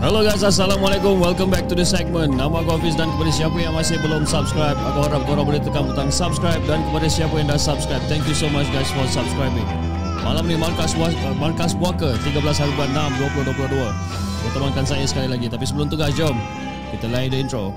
Hello guys, Assalamualaikum. Welcome back to the segment. Nama aku Hafiz dan kepada siapa yang masih belum subscribe, aku harap korang boleh tekan butang subscribe dan kepada siapa yang dah subscribe, thank you so much guys for subscribing. Malam ni Markas uh, Markas Puaka 13 hari bulan 6 2022. Bertemankan saya sekali lagi. Tapi sebelum tu guys, jom kita lain the intro.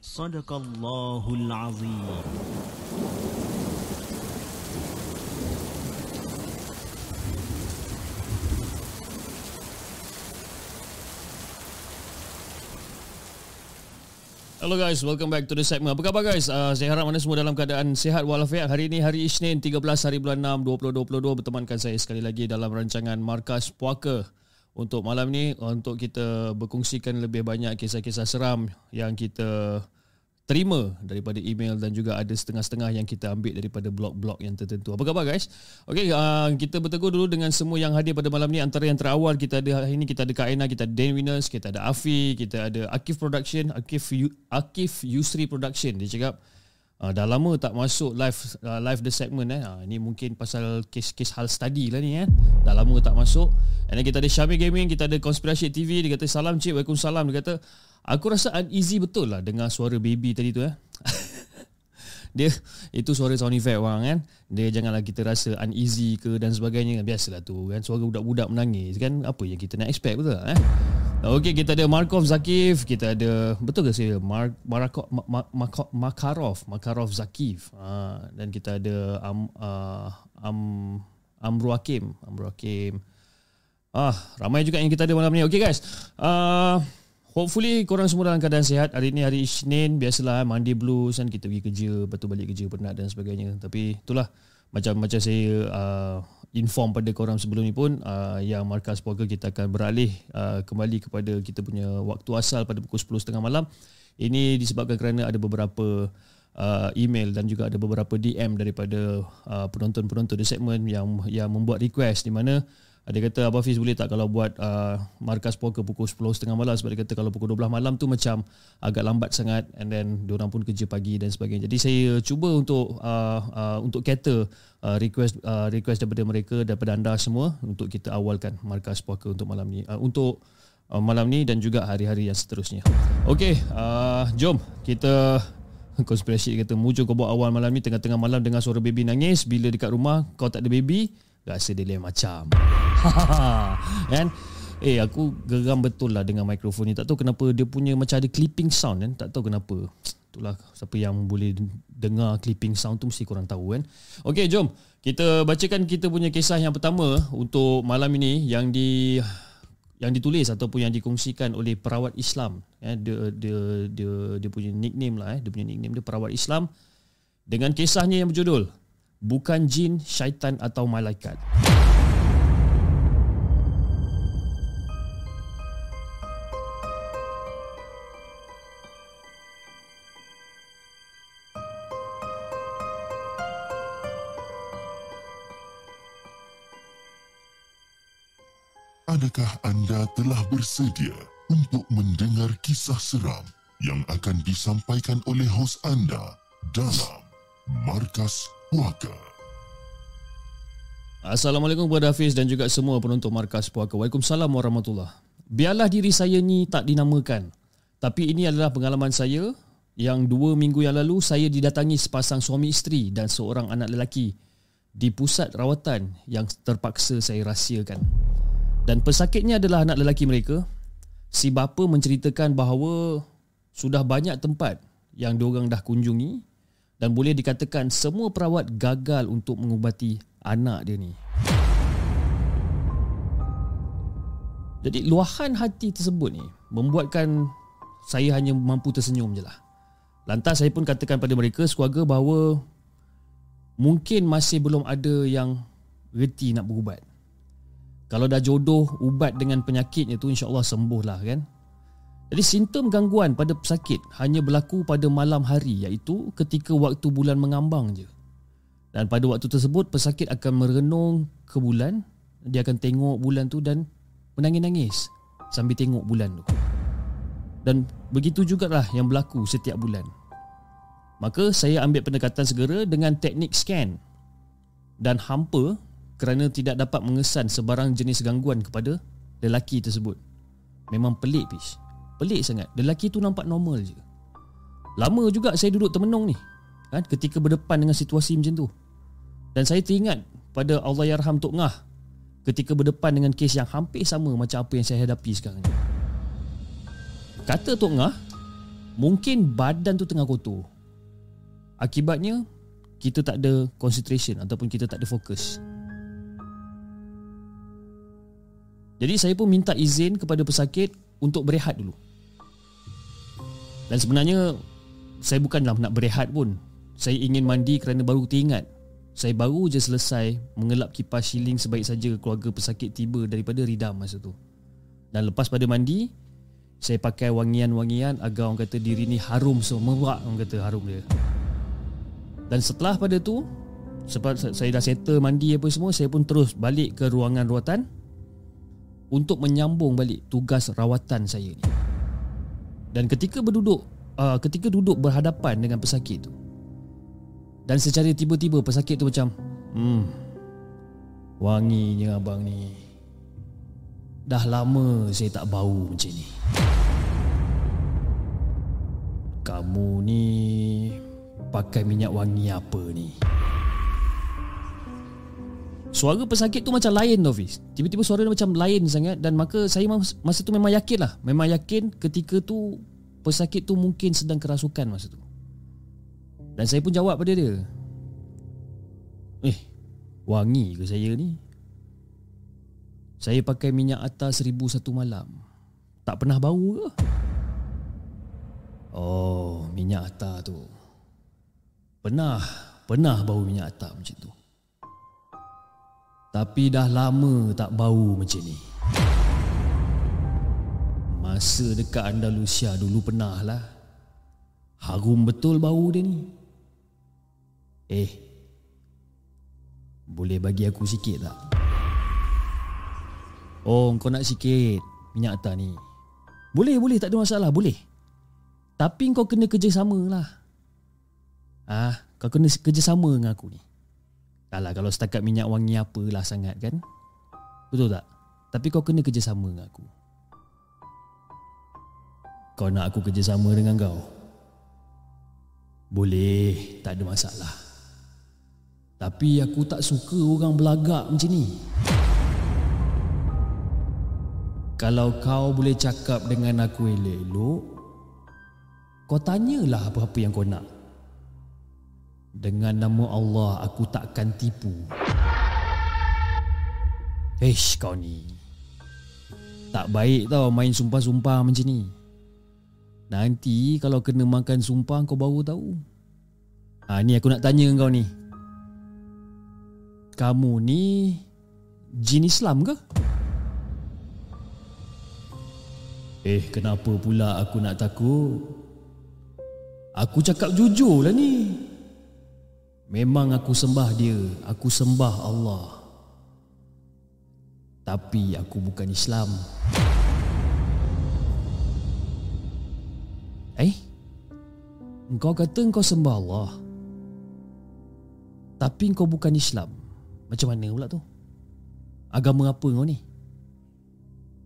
Sadaqallahul Azim. Hello guys, welcome back to the segment. Apa khabar guys? Uh, saya harap anda semua dalam keadaan sihat walafiat. Hari ini hari Isnin 13 hari bulan 6 2022 bertemankan saya sekali lagi dalam rancangan Markas Puaka. Untuk malam ni untuk kita berkongsikan lebih banyak kisah-kisah seram yang kita terima daripada email dan juga ada setengah-setengah yang kita ambil daripada blog-blog yang tertentu. Apa khabar guys? Okey, uh, kita bertegur dulu dengan semua yang hadir pada malam ni. Antara yang terawal kita ada hari ini kita ada Kak Aina, kita ada Dan Winners, kita ada Afi, kita ada Akif Production, Akif Akif Yusri Production. Dia cakap Uh, dah lama tak masuk live uh, live the segment eh. Uh, ini mungkin pasal kes-kes hal study lah ni eh. Dah lama tak masuk. And then kita ada Syamil Gaming, kita ada Conspiracy TV, dia kata salam cik, waalaikumsalam. Dia kata aku rasa uneasy betul lah dengar suara baby tadi tu eh. dia itu suara sound effect orang kan? Dia janganlah kita rasa uneasy ke dan sebagainya. Biasalah tu kan? Suara budak-budak menangis kan? Apa yang kita nak expect betul tak eh? Okey kita ada Markov Zakif kita ada betul ke saya? Mar Marakov Ma, Ma, Ma- Makarov Makarov Zakif. Ha, dan kita ada Am uh, Am Amru Hakim Amru Hakim. Ah ramai juga yang kita ada malam ni. Okey guys. Uh, Hopefully korang semua dalam keadaan sihat. Hari ni hari Isnin Biasalah Monday blues kan Kita pergi kerja Lepas tu balik kerja penat dan sebagainya. Tapi itulah Macam macam saya uh, Inform pada korang sebelum ni pun uh, Yang Markas Poker kita akan beralih uh, Kembali kepada kita punya Waktu asal pada pukul 10.30 malam. Ini disebabkan kerana ada beberapa uh, email dan juga ada beberapa DM daripada uh, penonton-penonton di segmen yang yang membuat request di mana dia kata Abang Fiz boleh tak kalau buat uh, markas poker pukul 10.30 malam sebab dia kata kalau pukul 12 malam tu macam agak lambat sangat and then diorang pun kerja pagi dan sebagainya. Jadi saya cuba untuk uh, uh, untuk cater uh, request uh, request daripada mereka daripada anda semua untuk kita awalkan markas poker untuk malam ni uh, untuk uh, malam ni dan juga hari-hari yang seterusnya. Okey, uh, jom kita konspirasi kata muncul kau buat awal malam ni tengah-tengah malam dengar suara baby nangis bila dekat rumah kau tak ada baby rasa dia lain macam. kan? Eh aku geram betul lah dengan mikrofon ni. Tak tahu kenapa dia punya macam ada clipping sound kan. Tak tahu kenapa. Itulah siapa yang boleh dengar clipping sound tu mesti korang tahu kan. Okey jom kita bacakan kita punya kisah yang pertama untuk malam ini yang di yang ditulis ataupun yang dikongsikan oleh perawat Islam ya dia dia dia dia punya nickname lah eh dia punya nickname dia perawat Islam dengan kisahnya yang berjudul bukan jin syaitan atau malaikat. Adakah anda telah bersedia untuk mendengar kisah seram yang akan disampaikan oleh hos anda dalam Markas Puaka? Assalamualaikum kepada Hafiz dan juga semua penonton Markas Puaka. Waalaikumsalam warahmatullahi Biarlah diri saya ni tak dinamakan. Tapi ini adalah pengalaman saya yang dua minggu yang lalu saya didatangi sepasang suami isteri dan seorang anak lelaki di pusat rawatan yang terpaksa saya rahsiakan. Dan pesakitnya adalah anak lelaki mereka. Si bapa menceritakan bahawa sudah banyak tempat yang diorang dah kunjungi dan boleh dikatakan semua perawat gagal untuk mengubati anak dia ni. Jadi luahan hati tersebut ni membuatkan saya hanya mampu tersenyum je lah. Lantas saya pun katakan pada mereka sekeluarga bahawa mungkin masih belum ada yang reti nak berubat. Kalau dah jodoh ubat dengan penyakitnya tu insya-Allah sembuh lah kan. Jadi simptom gangguan pada pesakit hanya berlaku pada malam hari iaitu ketika waktu bulan mengambang je. Dan pada waktu tersebut pesakit akan merenung ke bulan, dia akan tengok bulan tu dan menangis-nangis sambil tengok bulan tu. Dan begitu jugalah yang berlaku setiap bulan. Maka saya ambil pendekatan segera dengan teknik scan dan hampa kerana tidak dapat mengesan sebarang jenis gangguan kepada lelaki tersebut. Memang pelik pish. Pelik sangat. Lelaki tu nampak normal je. Lama juga saya duduk termenung ni. Kan ketika berdepan dengan situasi macam tu. Dan saya teringat pada Allah Yarham Tok Ngah ketika berdepan dengan kes yang hampir sama macam apa yang saya hadapi sekarang ni. Kata Tok Ngah, mungkin badan tu tengah kotor. Akibatnya, kita tak ada concentration ataupun kita tak ada fokus. Jadi saya pun minta izin kepada pesakit untuk berehat dulu. Dan sebenarnya saya bukanlah nak berehat pun. Saya ingin mandi kerana baru teringat. Saya baru je selesai mengelap kipas shilling sebaik saja keluarga pesakit tiba daripada ridam masa tu. Dan lepas pada mandi, saya pakai wangian-wangian agar orang kata diri ni harum semua orang kata harum dia. Dan setelah pada tu, sebab saya dah settle mandi apa semua, saya pun terus balik ke ruangan rawatan untuk menyambung balik tugas rawatan saya ni. Dan ketika berduduk, uh, ketika duduk berhadapan dengan pesakit tu, dan secara tiba-tiba pesakit tu macam, hmm, wanginya abang ni. Dah lama saya tak bau macam ni. Kamu ni pakai minyak wangi apa ni? Suara pesakit tu macam lain tau Fiz Tiba-tiba suara dia macam lain sangat Dan maka saya masa tu memang yakin lah. Memang yakin ketika tu Pesakit tu mungkin sedang kerasukan masa tu. Dan saya pun jawab pada dia. Eh Wangi ke saya ni? Saya pakai minyak atas seribu satu malam. Tak pernah bau ke? Oh minyak atas tu. Pernah Pernah bau minyak atas macam tu tapi dah lama tak bau macam ni. Masa dekat Andalusia dulu pernah lah Harum betul bau dia ni. Eh Boleh bagi aku sikit tak? Oh kau nak sikit Minyak atas ni. Boleh boleh tak ada masalah boleh. Tapi kau kena kerjasama lah. Ah, kau kena kerjasama dengan aku ni Tak lah kalau setakat minyak wangi apalah sangat kan? Betul tak? Tapi kau kena kerjasama dengan aku. Kau nak aku kerjasama dengan kau? Boleh, tak ada masalah. Tapi aku tak suka orang belagak macam ni. Kalau kau boleh cakap dengan aku elok-elok Kau tanyalah apa-apa yang kau nak dengan nama Allah aku takkan tipu. Eish kau ni. Tak baik tau main sumpah-sumpah macam ni. Nanti kalau kena makan sumpah kau baru tahu. Ha ni aku nak tanya kau ni. Kamu ni Jin Islam ke? Eh kenapa pula aku nak takut? Aku cakap jujur lah ni Memang aku sembah dia Aku sembah Allah Tapi aku bukan Islam Eh? Engkau kata engkau sembah Allah Tapi engkau bukan Islam Macam mana pula tu? Agama apa kau ni?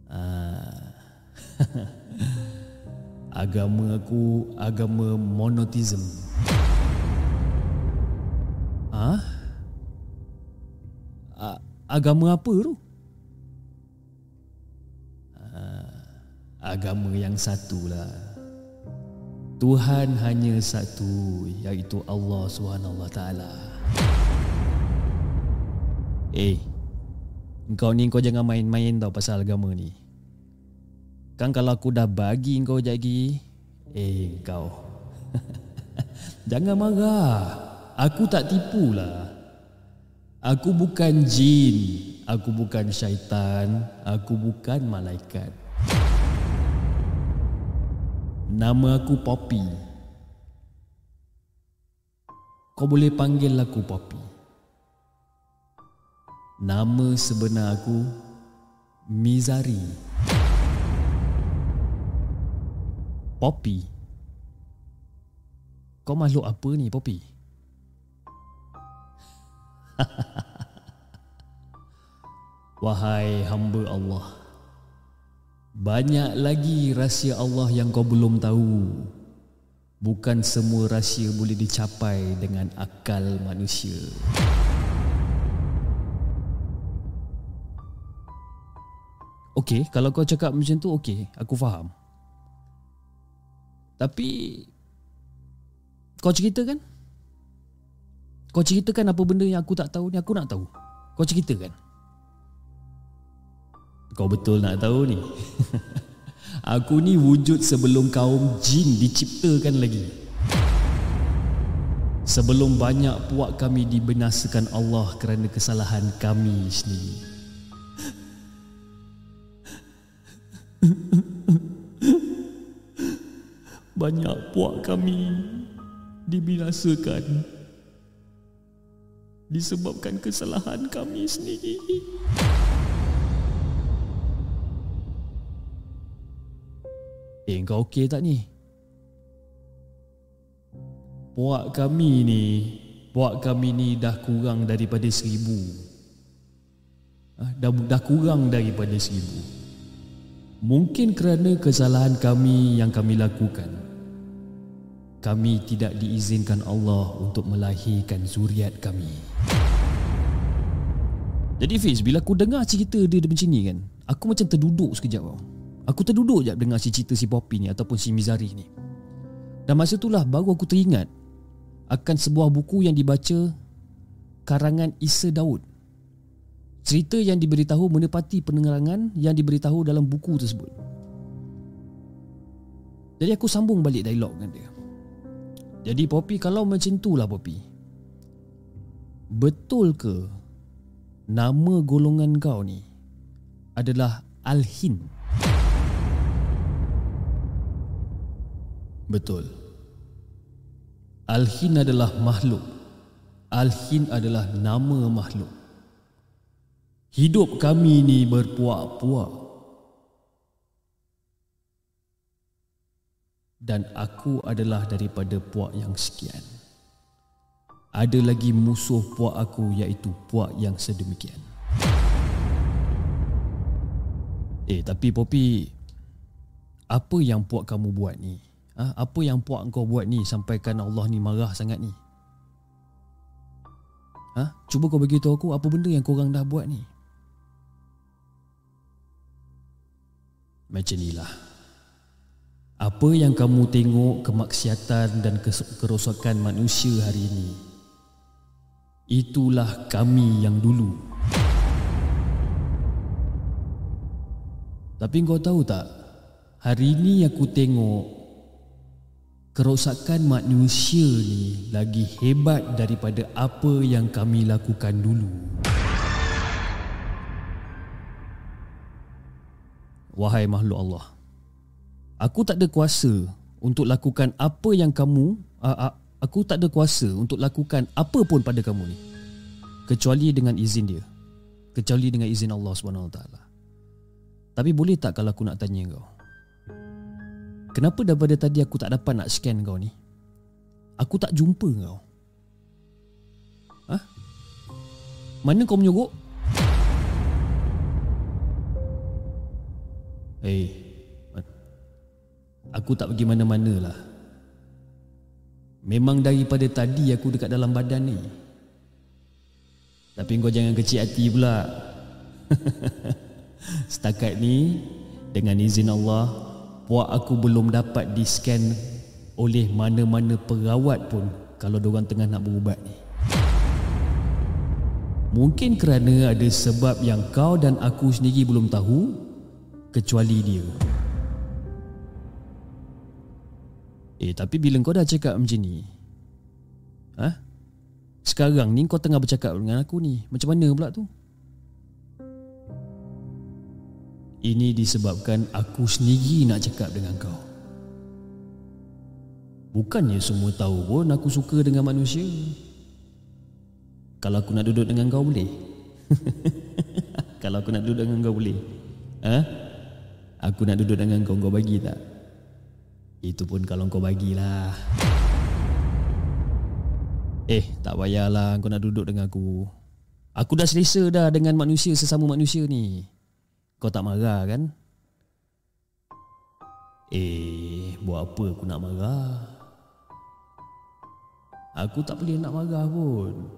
Ah. Agama aku agama monotheism. Agama apa tu? Ah, agama yang satu lah. Tuhan hanya satu iaitu Allah Subhanahu Taala. Eh, kau ni kau jangan main-main tau pasal agama ni. Kan kalau aku dah bagi kau jadi Eh kau Jangan marah Aku tak tipu lah Aku bukan jin Aku bukan syaitan Aku bukan malaikat. Nama aku Poppy. Kau boleh panggil aku Poppy. Nama sebenar aku Mizari. Poppy. Kau makhluk apa ni Poppy? Wahai hamba Allah Banyak lagi rahsia Allah yang kau belum tahu Bukan semua rahsia boleh dicapai dengan akal manusia Okey, kalau kau cakap macam tu okey, aku faham. Tapi kau ceritakan? Kau ceritakan apa benda yang aku tak tahu ni aku nak tahu. Kau ceritakan. Kau betul nak tahu ni. aku ni wujud sebelum kaum jin diciptakan lagi. Sebelum banyak puak kami dibinasakan Allah kerana kesalahan kami sendiri. Banyak puak kami dibinasakan disebabkan kesalahan kami sendiri. Eh, kau okey tak ni? Puak kami ni, puak kami ni dah kurang daripada seribu. Ah, dah, dah kurang daripada seribu. Mungkin kerana kesalahan kami yang kami lakukan Kami tidak diizinkan Allah untuk melahirkan zuriat kami Jadi Fiz, bila aku dengar cerita dia macam ni kan Aku macam terduduk sekejap tau Aku terduduk je dengar si cerita si Poppy ni Ataupun si Mizari ni Dan masa itulah baru aku teringat Akan sebuah buku yang dibaca Karangan Isa Daud Cerita yang diberitahu menepati penerangan yang diberitahu dalam buku tersebut. Jadi aku sambung balik dialog dengan dia. Jadi Poppy kalau macam tu lah Poppy. Betul ke nama golongan kau ni adalah Alhin? Betul. Alhin adalah makhluk. Alhin adalah nama makhluk. Hidup kami ni berpuak-puak Dan aku adalah daripada puak yang sekian Ada lagi musuh puak aku iaitu puak yang sedemikian Eh tapi Poppy Apa yang puak kamu buat ni? Ha? Apa yang puak kau buat ni Sampaikan Allah ni marah sangat ni? Ha? Cuba kau beritahu aku Apa benda yang korang dah buat ni? Macam inilah Apa yang kamu tengok kemaksiatan dan kerosakan manusia hari ini Itulah kami yang dulu Tapi kau tahu tak Hari ini aku tengok Kerosakan manusia ni lagi hebat daripada apa yang kami lakukan dulu. Wahai makhluk Allah Aku tak ada kuasa Untuk lakukan apa yang kamu Aku tak ada kuasa Untuk lakukan apa pun pada kamu ni. Kecuali dengan izin dia. Kecuali dengan izin Allah SWT Tapi boleh tak kalau aku nak tanya kau? Kenapa daripada tadi aku tak dapat nak scan kau ni? Aku tak jumpa kau. Hah? Mana kau menyogok? Hei Aku tak pergi mana-mana lah Memang daripada tadi aku dekat dalam badan ni. Tapi kau jangan kecil hati pula. Setakat ni Dengan izin Allah Puak aku belum dapat di scan Oleh mana-mana perawat pun Kalau diorang tengah nak berubat ni. Mungkin kerana ada sebab yang kau dan aku sendiri belum tahu Kecuali dia Eh tapi bila kau dah cakap macam ni Ha? Sekarang ni kau tengah bercakap dengan aku ni Macam mana pula tu? Ini disebabkan aku sendiri nak cakap dengan kau Bukannya semua tahu pun aku suka dengan manusia kalau aku nak duduk dengan kau boleh Kalau aku nak duduk dengan kau boleh ha? Aku nak duduk dengan kau Kau bagi tak Itu pun kalau kau bagilah. Eh tak payahlah. Kau nak duduk dengan aku. Aku dah selesa dah Dengan manusia Sesama manusia ni. Kau tak marah kan? Eh Buat apa aku nak marah? Aku tak boleh nak marah pun.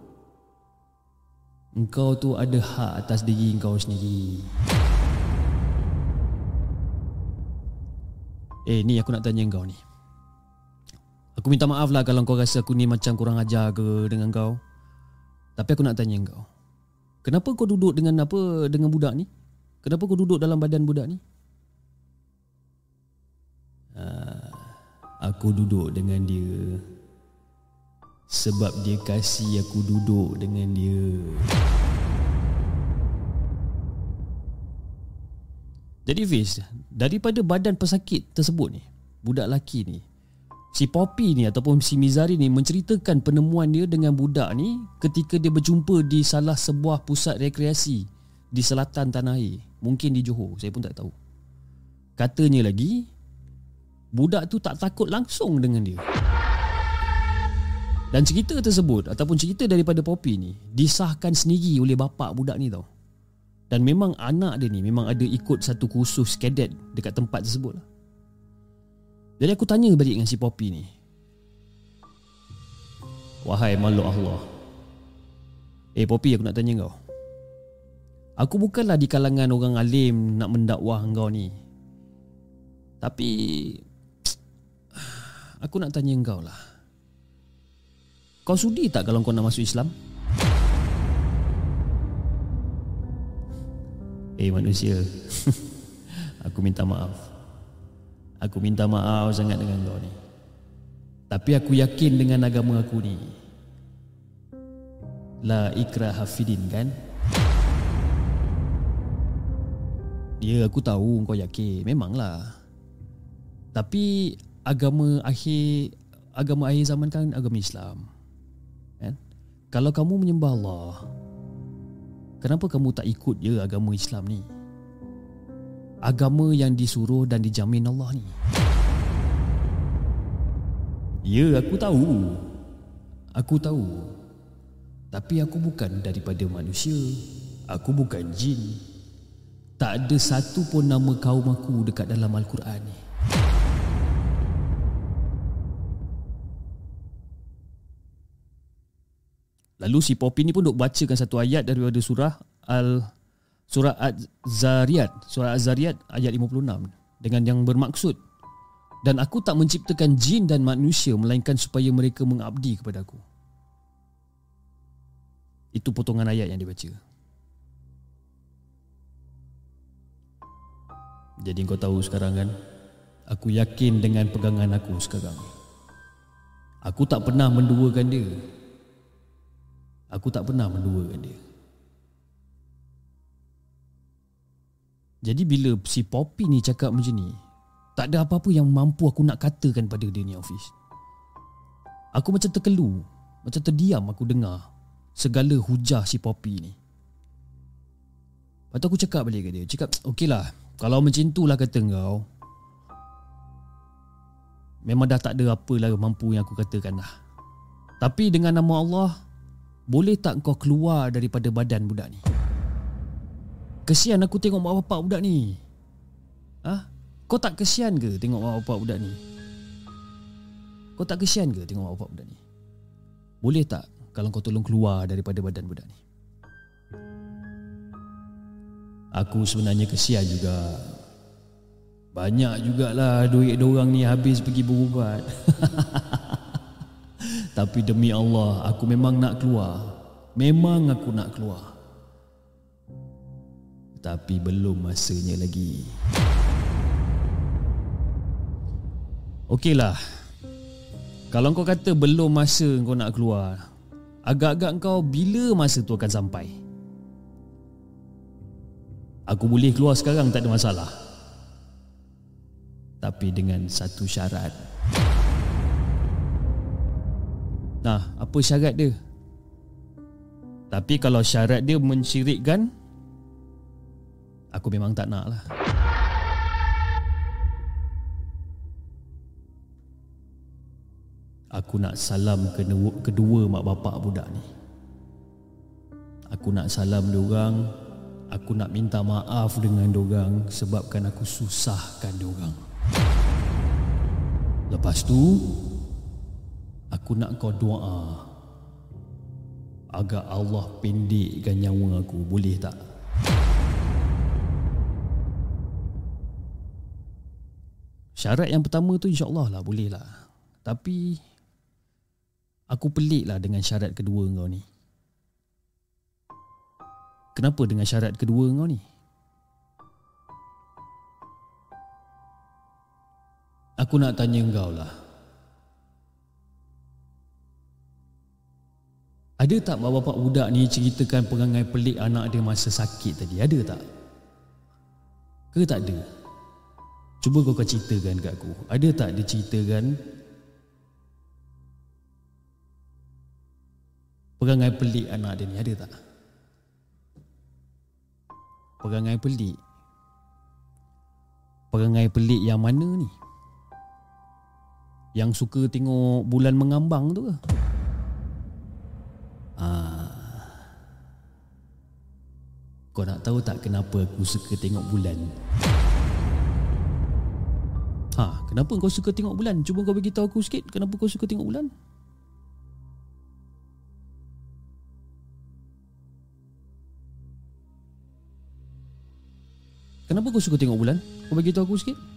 Engkau tu ada hak atas diri engkau sendiri Eh ni aku nak tanya engkau ni Aku minta maaf lah kalau kau rasa aku ni macam kurang ajar ke dengan kau Tapi aku nak tanya engkau Kenapa kau duduk dengan apa dengan budak ni? Kenapa kau duduk dalam badan budak ni? Uh, aku duduk dengan dia sebab dia kasih aku duduk dengan dia Jadi Fiz Daripada badan pesakit tersebut ni Budak lelaki ni Si Poppy ni ataupun si Mizari ni Menceritakan penemuan dia dengan budak ni Ketika dia berjumpa di salah sebuah pusat rekreasi Di selatan tanah air. Mungkin di Johor Saya pun tak tahu. Katanya lagi Budak tu tak takut langsung dengan dia. Dan cerita tersebut ataupun cerita daripada Poppy ni disahkan sendiri oleh bapa budak ni tau. Dan memang anak dia ni memang ada ikut satu kursus kadet dekat tempat tersebut lah. Jadi aku tanya balik dengan si Poppy ni. Wahai makhluk Allah. Eh Poppy aku nak tanya kau. Aku bukanlah di kalangan orang alim nak mendakwah kau ni. Tapi aku nak tanya kau lah. Kau sudi tak kalau kau nak masuk Islam? Eh manusia. Aku minta maaf. Aku minta maaf sangat dengan kau ni. Tapi aku yakin dengan agama aku ni. La ikra hafidin kan? Ya aku tahu kau yakin. Memanglah. Tapi agama akhir Agama akhir zaman kan agama Islam. Kalau kamu menyembah Allah Kenapa kamu tak ikut je agama Islam ni? Agama yang disuruh dan dijamin Allah ni. Ya aku tahu. Aku tahu. Tapi aku bukan daripada manusia. Aku bukan jin. Tak ada satu pun nama kaum aku dekat dalam Al-Quran ni Lalu si Poppy ni pun duk bacakan satu ayat daripada surah Al surah Az-Zariyat, surah Az-Zariyat ayat 56 dengan yang bermaksud dan aku tak menciptakan jin dan manusia melainkan supaya mereka mengabdi kepada aku. Itu potongan ayat yang dibaca. Jadi kau tahu sekarang kan Aku yakin dengan pegangan aku sekarang Aku tak pernah menduakan dia Aku tak pernah menduakan dia. Jadi bila si Poppy ni cakap macam ni Tak ada apa-apa yang mampu aku nak katakan pada dia ni Hafiz. Aku macam terkelu Macam terdiam aku dengar Segala hujah si Poppy ni. Lepas tu aku cakap balik kat dia Cakap okey lah Kalau macam tu lah kata kau Memang dah tak ada apa lah mampu yang aku katakan lah. Tapi dengan nama Allah boleh tak kau keluar daripada badan budak ni? Kesian aku tengok mak bapak budak ni. Ha? Kau tak kesian ke tengok mak bapak budak ni? Kau tak kesian ke tengok mak bapak budak ni? Boleh tak kalau kau tolong keluar daripada badan budak ni? Aku sebenarnya kesian juga. Banyak jugalah duit orang ni habis pergi berubat. Tapi demi Allah, aku memang nak keluar. Memang aku nak keluar. Tapi belum masanya lagi. Okeylah. Kalau kau kata belum masa kau nak keluar, agak-agak kau bila masa tu akan sampai? Aku boleh keluar sekarang tak ada masalah tapi dengan satu syarat. Nah, apa syarat dia? Tapi kalau syarat dia mencirikkan aku memang tak nak lah. Aku nak salam kedua, kedua mak bapak budak ni. Aku nak salam diorang. Aku nak minta maaf dengan diorang sebabkan aku susahkan diorang. Lepas tu Aku nak kau doa Agar Allah pendekkan nyawa aku Boleh tak? Syarat yang pertama tu insyaAllah lah boleh lah Tapi Aku pelik lah dengan syarat kedua kau ni Kenapa dengan syarat kedua kau ni? Aku nak tanya engkau lah Ada tak bapak-bapak budak ni ceritakan perangai pelik anak dia masa sakit tadi? Ada tak? Ke tak ada? Cuba kau kau ceritakan kat aku Ada tak dia ceritakan Perangai pelik anak dia ni? Ada tak? Perangai pelik Perangai pelik yang mana ni? yang suka tengok bulan mengambang tu ke? Ah. Kau nak tahu tak kenapa aku suka tengok bulan? Ha, kenapa kau suka tengok bulan? Cuba kau bagi tahu aku sikit kenapa kau suka tengok bulan? Kenapa kau suka tengok bulan? Kau bagi tahu aku sikit.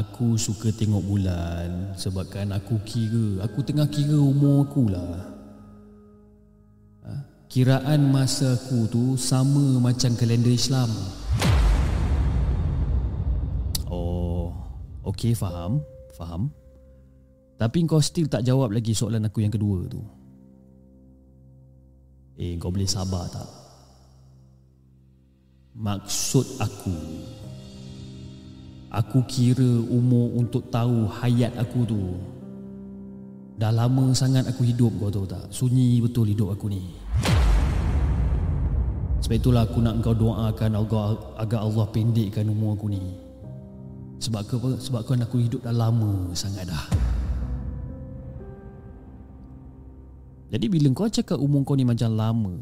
Aku suka tengok bulan sebabkan aku kira, aku tengah kira umur aku lah. Ha? Kiraan masa aku tu sama macam kalender Islam. Oh, okey faham, faham. Tapi kau still tak jawab lagi soalan aku yang kedua tu. Eh, kau boleh sabar tak? Maksud aku Aku kira umur untuk tahu hayat aku tu Dah lama sangat aku hidup kau tahu tak? Sunyi betul hidup aku ni. Sebab itulah aku nak kau doakan agar, agar Allah pendekkan umur aku ni. Sebab apa? Sebab kan aku hidup dah lama sangat dah. Jadi bila kau cakap umur kau ni macam lama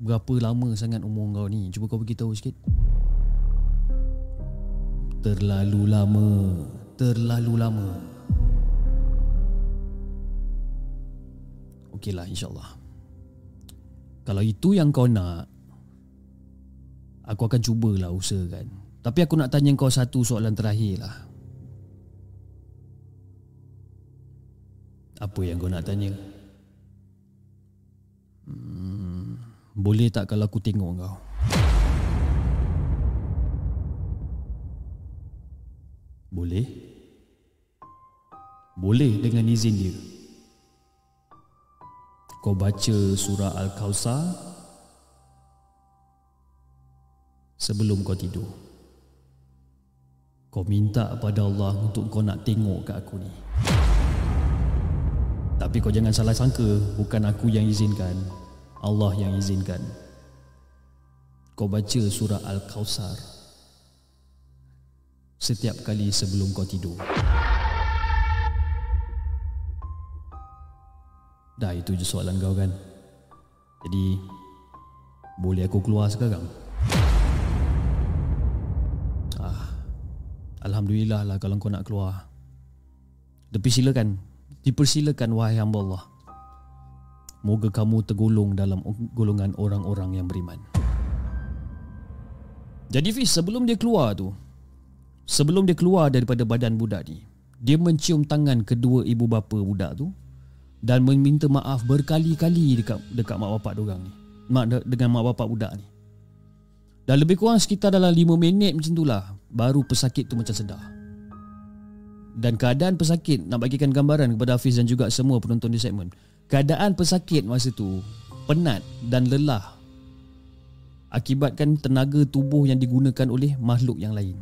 Berapa lama sangat umur kau ni? Cuba kau beritahu sikit Terlalu lama. Terlalu lama. Okeylah insyaAllah. Kalau itu yang kau nak Aku akan cubalah usahakan. Tapi aku nak tanya kau satu soalan terakhir lah Apa yang kau nak tanya? Hmm, boleh tak kalau aku tengok kau? Boleh? Boleh dengan izin dia. Kau baca surah Al-Kawthar sebelum kau tidur. Kau minta pada Allah untuk kau nak tengok kat aku ni. Tapi kau jangan salah sangka, bukan aku yang izinkan. Allah yang izinkan. Kau baca surah Al-Kawthar setiap kali sebelum kau tidur. Dah itu je soalan kau kan. Jadi boleh aku keluar sekarang? Ah, Alhamdulillah lah kalau kau nak keluar. Tapi silakan. Dipersilakan wahai hamba Allah. Moga kamu tergolong dalam golongan orang-orang yang beriman. Jadi Fiz, sebelum dia keluar tu, Sebelum dia keluar daripada badan budak ni Dia mencium tangan kedua ibu bapa budak tu Dan meminta maaf berkali-kali dekat dekat mak bapak diorang ni. Mak, Dengan mak bapak budak ni. Dan lebih kurang sekitar dalam 5 minit macam tu lah Baru pesakit tu macam sedar. Dan keadaan pesakit Nak bagikan gambaran kepada Hafiz dan juga semua penonton di segmen. Keadaan pesakit masa tu Penat dan lelah Akibatkan tenaga tubuh yang digunakan oleh makhluk yang lain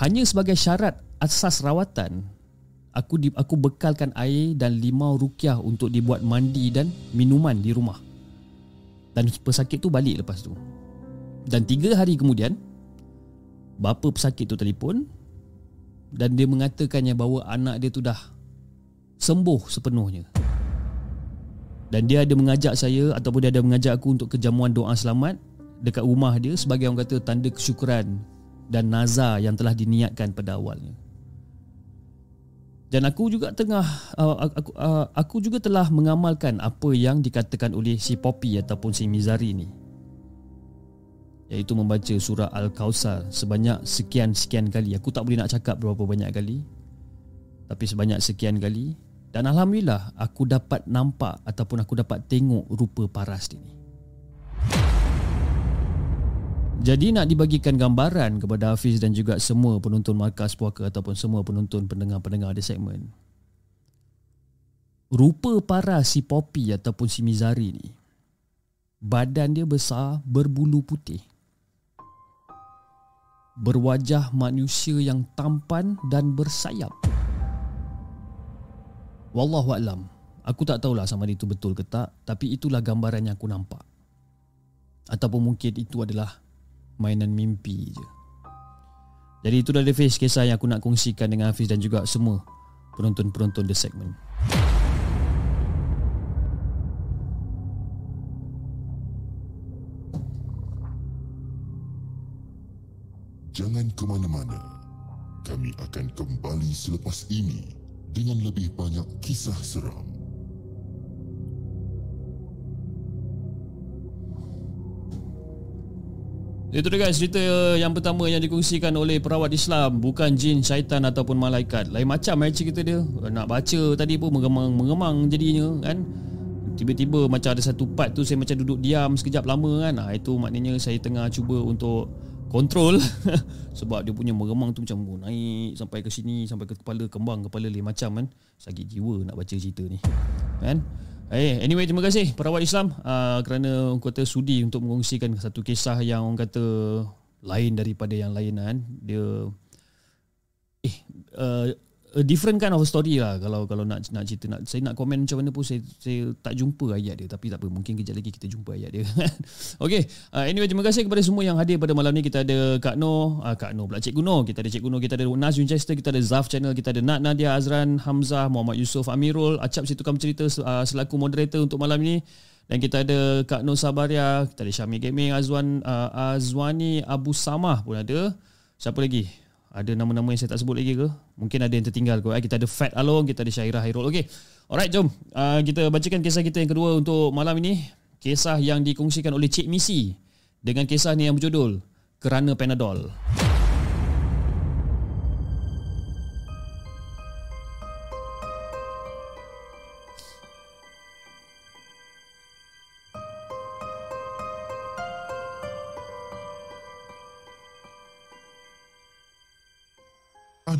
Hanya sebagai syarat asas rawatan, aku di, aku bekalkan air dan limau rukyah untuk dibuat mandi dan minuman di rumah. Dan pesakit tu balik lepas tu. Dan tiga hari kemudian, bapa pesakit tu telefon dan dia mengatakannya bahawa anak dia tu dah sembuh sepenuhnya. Dan dia ada mengajak saya ataupun dia ada mengajak aku untuk kejamuan doa selamat dekat rumah dia sebagai orang kata tanda kesyukuran dan nazar yang telah diniatkan pada awalnya. Dan aku juga tengah uh, aku, uh, aku juga telah mengamalkan apa yang dikatakan oleh si Poppy ataupun si Mizari ni. Iaitu membaca surah Al-Kausar sebanyak sekian-sekian kali. Aku tak boleh nak cakap berapa banyak kali. Tapi sebanyak sekian kali. Dan Alhamdulillah aku dapat nampak ataupun aku dapat tengok rupa paras dia ni. Jadi nak dibagikan gambaran kepada Hafiz dan juga semua penonton Markas Puaka ataupun semua penonton pendengar-pendengar di segmen. Rupa para si Poppy ataupun si Mizari ni, badan dia besar berbulu putih. Berwajah manusia yang tampan dan bersayap. Wallahualam, aku tak tahulah sama itu betul ke tak, tapi itulah gambaran yang aku nampak. Ataupun mungkin itu adalah mainan mimpi je. Jadi itu dah face kisah yang aku nak kongsikan dengan Hafiz dan juga semua penonton-penonton The Segment. Jangan ke mana-mana. Kami akan kembali selepas ini dengan lebih banyak kisah seram. Itu dia guys cerita yang pertama yang dikongsikan oleh perawat Islam Bukan jin, syaitan ataupun malaikat. Lain macam eh cerita dia. Nak baca tadi pun mengemang-mengemang jadinya kan? Tiba-tiba macam ada satu part tu saya macam duduk diam sekejap lama kan? Ha, Itu maknanya saya tengah cuba untuk kontrol Sebab dia punya mengemang tu macam oh, naik sampai ke sini Sampai ke kepala kembang kepala lain macam kan? Sakit jiwa nak baca cerita ni. Kan Eh, anyway, terima kasih perawat Islam uh, kerana orang kata sudi untuk mengongsikan satu kisah yang orang kata lain daripada yang lain kan. Dia eh uh, a different kind of story lah kalau kalau nak nak cerita nak saya nak komen macam mana pun saya saya tak jumpa ayat dia tapi tak apa mungkin kejap lagi kita jumpa ayat dia. Okey, uh, anyway terima kasih kepada semua yang hadir pada malam ni kita ada Kak No, uh, Kak No pula Cik Guno, kita ada Cik Guno, kita ada Nas Winchester, kita ada Zaf channel, kita ada Nat Nadia Azran, Hamzah, Muhammad Yusof, Amirul, Acap situ kamu cerita uh, selaku moderator untuk malam ni. Dan kita ada Kak No Sabaria, kita ada Syami Gaming, Azwan uh, Azwani Abu Samah pun ada. Siapa lagi? Ada nama-nama yang saya tak sebut lagi ke? Mungkin ada yang tertinggal ke? Eh, kita ada Fat Along, kita ada Syairah Hairul. Okey. Alright, jom. Uh, kita bacakan kisah kita yang kedua untuk malam ini. Kisah yang dikongsikan oleh Cik Misi. Dengan kisah ni yang berjudul Kerana Panadol. Panadol.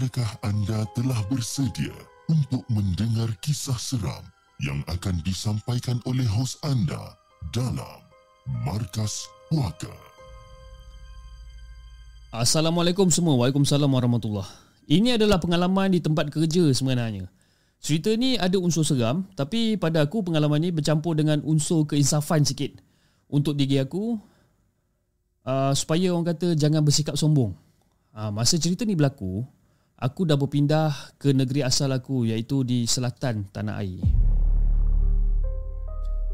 Adakah anda telah bersedia untuk mendengar kisah seram yang akan disampaikan oleh hos anda dalam Markas Puaka? Assalamualaikum semua. Waalaikumsalam warahmatullahi Ini adalah pengalaman di tempat kerja sebenarnya. Cerita ni ada unsur seram tapi pada aku pengalaman ni bercampur dengan unsur keinsafan sikit. Untuk diri aku uh, supaya orang kata jangan bersikap sombong. Uh, masa cerita ni berlaku, aku dah berpindah ke negeri asal aku iaitu di selatan tanah air.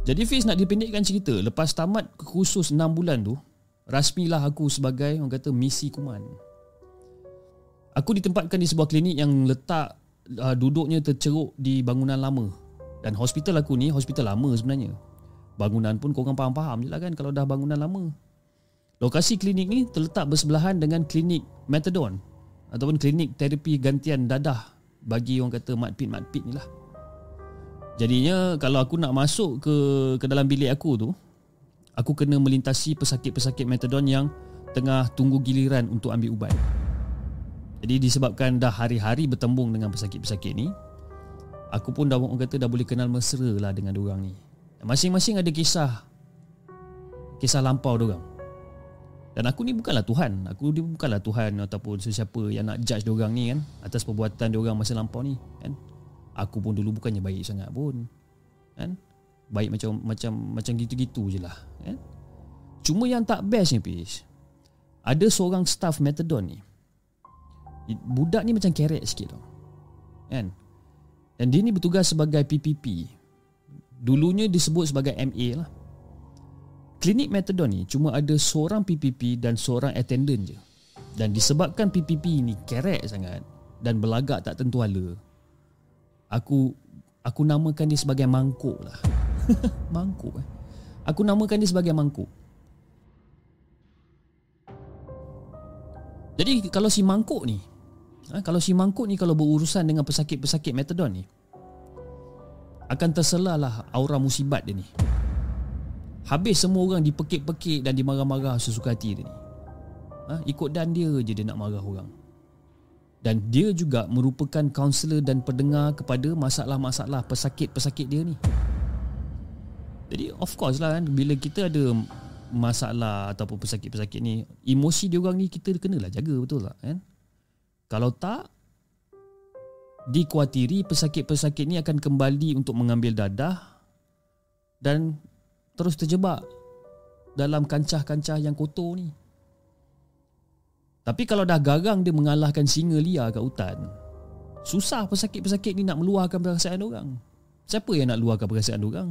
Jadi Fiz nak dipendekkan cerita, lepas tamat khusus 6 bulan tu, rasmilah aku sebagai orang kata misi kuman. Aku ditempatkan di sebuah klinik yang letak uh, duduknya terceruk di bangunan lama. Dan hospital aku ni hospital lama sebenarnya. Bangunan pun korang faham-faham je lah kan kalau dah bangunan lama. Lokasi klinik ni terletak bersebelahan dengan klinik methadone ataupun klinik terapi gantian dadah bagi orang kata matpit-matpit ni lah. Jadinya kalau aku nak masuk ke ke dalam bilik aku tu, aku kena melintasi pesakit-pesakit metadon yang tengah tunggu giliran untuk ambil ubat. Jadi disebabkan dah hari-hari bertembung dengan pesakit-pesakit ni, aku pun dah orang kata dah boleh kenal mesra lah dengan orang ni. Masing-masing ada kisah kisah lampau orang. Dan aku ni bukanlah Tuhan. Aku ni bukanlah Tuhan ataupun sesiapa yang nak judge orang ni kan atas perbuatan orang masa lampau ni kan. Aku pun dulu bukannya baik sangat pun. Kan? baik macam macam macam gitu-gitu je lah kan? Cuma yang tak best ni Pis Ada seorang staff metadon ni Budak ni macam kerek sikit tau Kan Dan dia ni bertugas sebagai PPP Dulunya disebut sebagai MA lah Klinik metadon ni cuma ada seorang PPP dan seorang attendant je Dan disebabkan PPP ni kerek sangat Dan belagak tak tentu hala Aku Aku namakan dia sebagai mangkuk lah mangkuk eh. Aku namakan dia sebagai mangkuk. Jadi kalau si mangkuk ni, ha, kalau si mangkuk ni kalau berurusan dengan pesakit-pesakit metadon ni, akan terselalah aura musibat dia ni. Habis semua orang dipekik-pekik dan dimarah-marah sesuka hati ni. Ha, ikut dan dia je dia nak marah orang. Dan dia juga merupakan kaunselor dan pendengar kepada masalah-masalah pesakit-pesakit dia ni. Jadi of course lah kan Bila kita ada Masalah Ataupun pesakit-pesakit ni Emosi dia orang ni Kita kenalah jaga Betul tak kan Kalau tak Dikuatiri Pesakit-pesakit ni akan kembali Untuk mengambil dadah Dan Terus terjebak Dalam kancah-kancah yang kotor ni Tapi kalau dah garang Dia mengalahkan singa liar kat hutan Susah pesakit-pesakit ni Nak meluahkan perasaan orang Siapa yang nak luahkan perasaan orang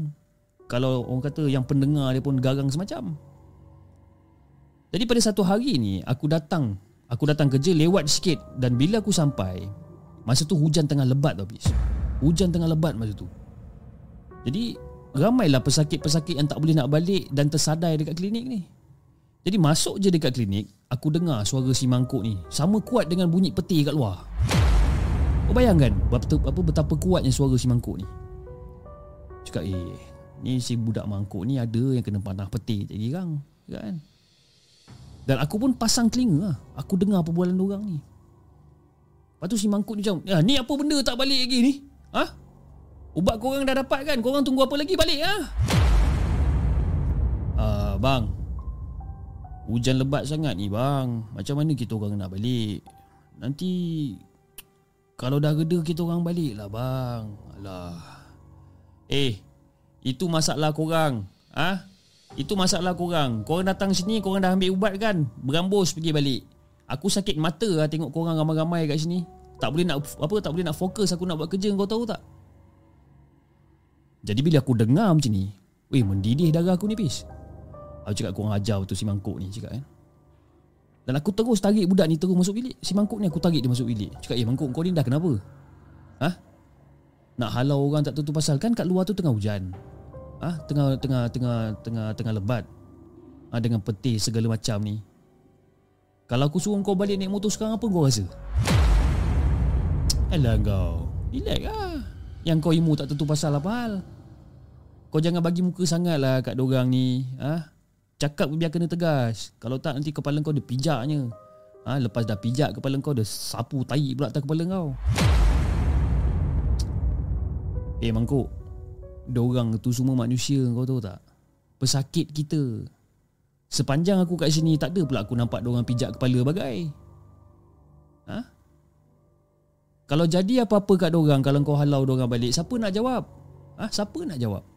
kalau orang kata yang pendengar dia pun garang semacam. Jadi pada satu hari ni aku datang, aku datang kerja lewat sikit dan bila aku sampai, masa tu hujan tengah lebat tau bis. Hujan tengah lebat masa tu. Jadi ramailah pesakit-pesakit yang tak boleh nak balik dan tersadai dekat klinik ni. Jadi masuk je dekat klinik, aku dengar suara si mangkuk ni sama kuat dengan bunyi peti kat luar. Kau bayangkan betapa, betapa kuatnya suara si mangkuk ni. Cakap eh Ni si budak mangkuk ni ada yang kena panah peti tak girang kan. Dan aku pun pasang telinga lah. Aku dengar perbualan orang ni. Lepas tu si mangkuk ni macam, ya, ni apa benda tak balik lagi ni? Ha? Ubat korang dah dapat kan? Korang tunggu apa lagi balik ha? Uh, bang, hujan lebat sangat ni bang. Macam mana kita orang nak balik? Nanti kalau dah reda kita orang balik lah bang. Alah. Eh, itu masalah korang ah ha? Itu masalah korang Korang datang sini Korang dah ambil ubat kan Berambus pergi balik Aku sakit mata lah Tengok korang ramai-ramai kat sini Tak boleh nak Apa Tak boleh nak fokus Aku nak buat kerja Kau tahu tak Jadi bila aku dengar macam ni Weh mendidih darah aku ni pis. Aku cakap korang ajar betul si mangkuk ni Cakap kan. Dan aku terus tarik budak ni Terus masuk bilik. Si mangkuk ni aku tarik dia masuk bilik. Cakap eh mangkuk kau ni dah kenapa? Ha? Nak halau orang tak tentu pasal Kan kat luar tu tengah hujan. Ah tengah tengah tengah tengah tengah lebat. Ah dengan peti segala macam ni. Kalau aku suruh kau balik naik motor sekarang apa kau rasa? Alah kau Relax lah. Yang kau imu tak tentu pasal apa hal Kau jangan bagi muka sangat lah kat dorang ni. Ah Cakap biar kena tegas. Kalau tak nanti kepala kau dia pijaknya. Ah Lepas dah pijak kepala kau dia sapu tahi pula atas kepala kau. Eh mangkuk. Diorang tu semua manusia kau tahu tak? Pesakit kita. Sepanjang aku kat sini Tak ada pula aku nampak diorang pijak kepala bagai. Ha? Kalau jadi apa-apa kat diorang Kalau kau halau diorang balik Siapa nak jawab? Ha? Siapa nak jawab?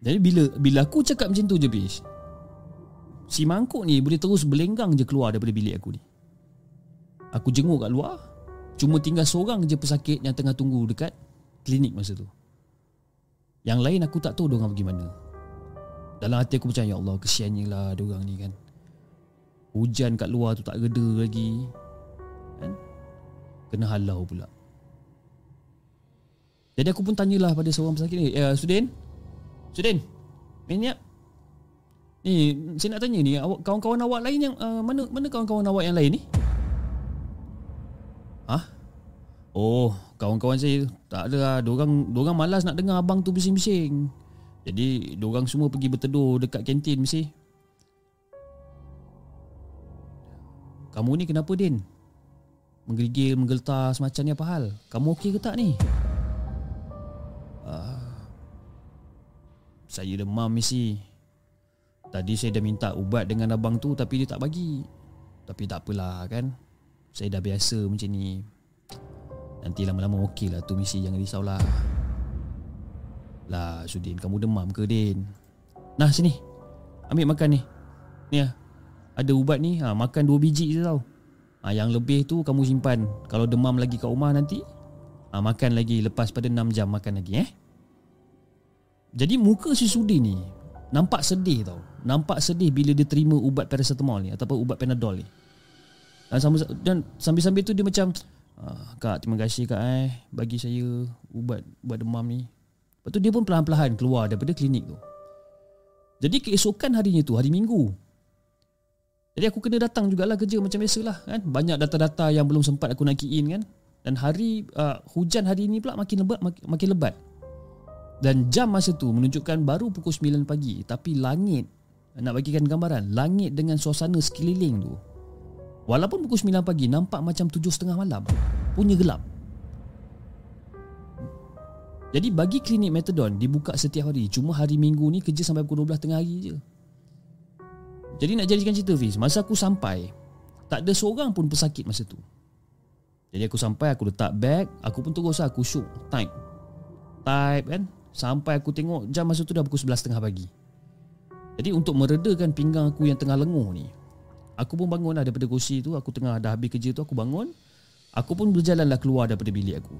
Jadi bila bila aku cakap macam tu je bis Si mangkuk ni boleh terus berlenggang je keluar daripada bilik aku ni Aku jenguk kat luar Cuma tinggal seorang je pesakit yang tengah tunggu dekat klinik masa tu. Yang lain aku tak tahu dia orang pergi mana. Dalam hati aku macam Ya Allah kesiannya lah Diorang ni kan Hujan kat luar tu tak reda lagi kan? Kena halau pula Jadi aku pun tanyalah pada seorang pesakit ni eh, Sudin Sudin Ni Ni saya nak tanya ni awak kawan-kawan awak lain yang uh, mana mana kawan-kawan awak yang lain ni? Hah? Oh, kawan-kawan saya tak ada lah. Diorang, diorang malas nak dengar abang tu bising-bising. Jadi, diorang semua pergi berteduh dekat kantin mesti. Kamu ni kenapa, Din? Menggigil, menggeltar semacam ni apa hal? Kamu okey ke tak ni? Saya demam mesti. Tadi saya dah minta ubat dengan abang tu tapi dia tak bagi. Tapi tak apalah kan. Saya dah biasa macam ni. Nanti lama-lama okey lah tu misi jangan risaulah. Lah Sudin kamu demam ke Din? Nah sini. Ambil makan ni. Ni lah. Ada ubat ni ha, makan dua biji je tau. Ha, yang lebih tu kamu simpan. Kalau demam lagi kat rumah nanti ha, makan lagi lepas pada 6 jam makan lagi eh. Jadi muka si Sudin ni nampak sedih tau. Nampak sedih bila dia terima ubat paracetamol ni ataupun ubat panadol ni. Dan sambil, dan sambil-sambil tu dia macam ah, Kak terima kasih kak eh Bagi saya ubat ubat demam ni. Lepas tu dia pun perlahan-lahan keluar daripada klinik tu. Jadi keesokan harinya tu Hari Minggu Jadi aku kena datang jugalah kerja macam biasalah kan? Banyak data-data yang belum sempat aku nak key in kan? Dan hari uh, hujan hari ni pula makin lebat makin, makin lebat dan jam masa tu menunjukkan baru pukul 9 pagi. Tapi langit Nak bagikan gambaran Langit dengan suasana sekeliling tu Walaupun pukul 9 pagi Nampak macam 7.30 malam. Punya gelap. Jadi bagi klinik metadon Dibuka setiap hari. Cuma hari minggu ni Kerja sampai pukul 12 tengah hari je. Jadi nak jadikan cerita Fiz Masa aku sampai Tak ada seorang pun pesakit masa tu. Jadi aku sampai Aku letak bag Aku pun terus Aku shoot Type. Type kan Sampai aku tengok jam masa tu dah pukul 11.30 pagi. Jadi untuk meredakan pinggang aku yang tengah lenguh ni Aku pun bangun lah daripada kursi tu. Aku tengah dah habis kerja tu aku bangun. Aku pun berjalanlah keluar daripada bilik aku.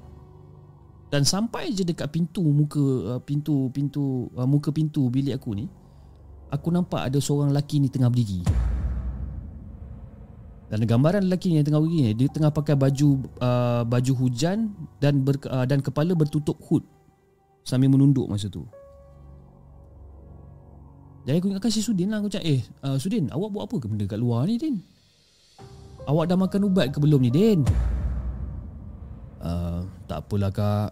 Dan sampai je dekat pintu muka uh, Pintu pintu uh, muka pintu bilik aku ni Aku nampak ada seorang lelaki ni tengah berdiri. Dan gambaran lelaki yang tengah berdiri ni Dia tengah pakai baju uh, baju hujan Dan ber, uh, dan kepala bertutup hood Sambil menunduk masa tu. Jadi aku ingatkan si Sudin lah. Aku cakap eh uh, Sudin awak buat apa ke benda kat luar ni Din? Awak dah makan ubat ke belum ni Din? Uh, Tak apalah kak.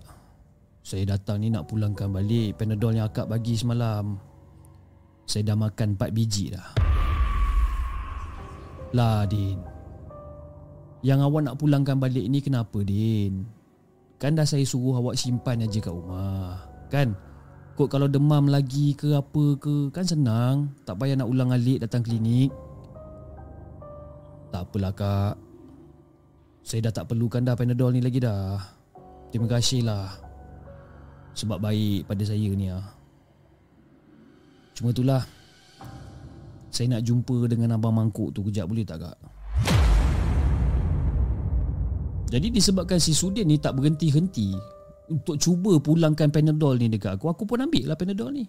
Saya datang ni nak pulangkan balik. Panadol yang akak bagi semalam. Saya dah makan 4 biji dah. Lah Din. Yang awak nak pulangkan balik ni kenapa Din? Kan dah saya suruh awak simpan aja kat rumah Kan? Kok kalau demam lagi ke apa ke Kan senang. Tak payah nak ulang alik datang klinik. Tak apalah kak. Saya dah tak perlukan dah Panadol ni lagi dah. Terima kasih lah. Sebab baik pada saya ni lah Cuma itulah Saya nak jumpa dengan Abang Mangkuk tu kejap boleh tak kak? Jadi disebabkan si Sudin ni tak berhenti-henti untuk cuba pulangkan Panadol ni dekat aku, aku pun ambil lah Panadol ni.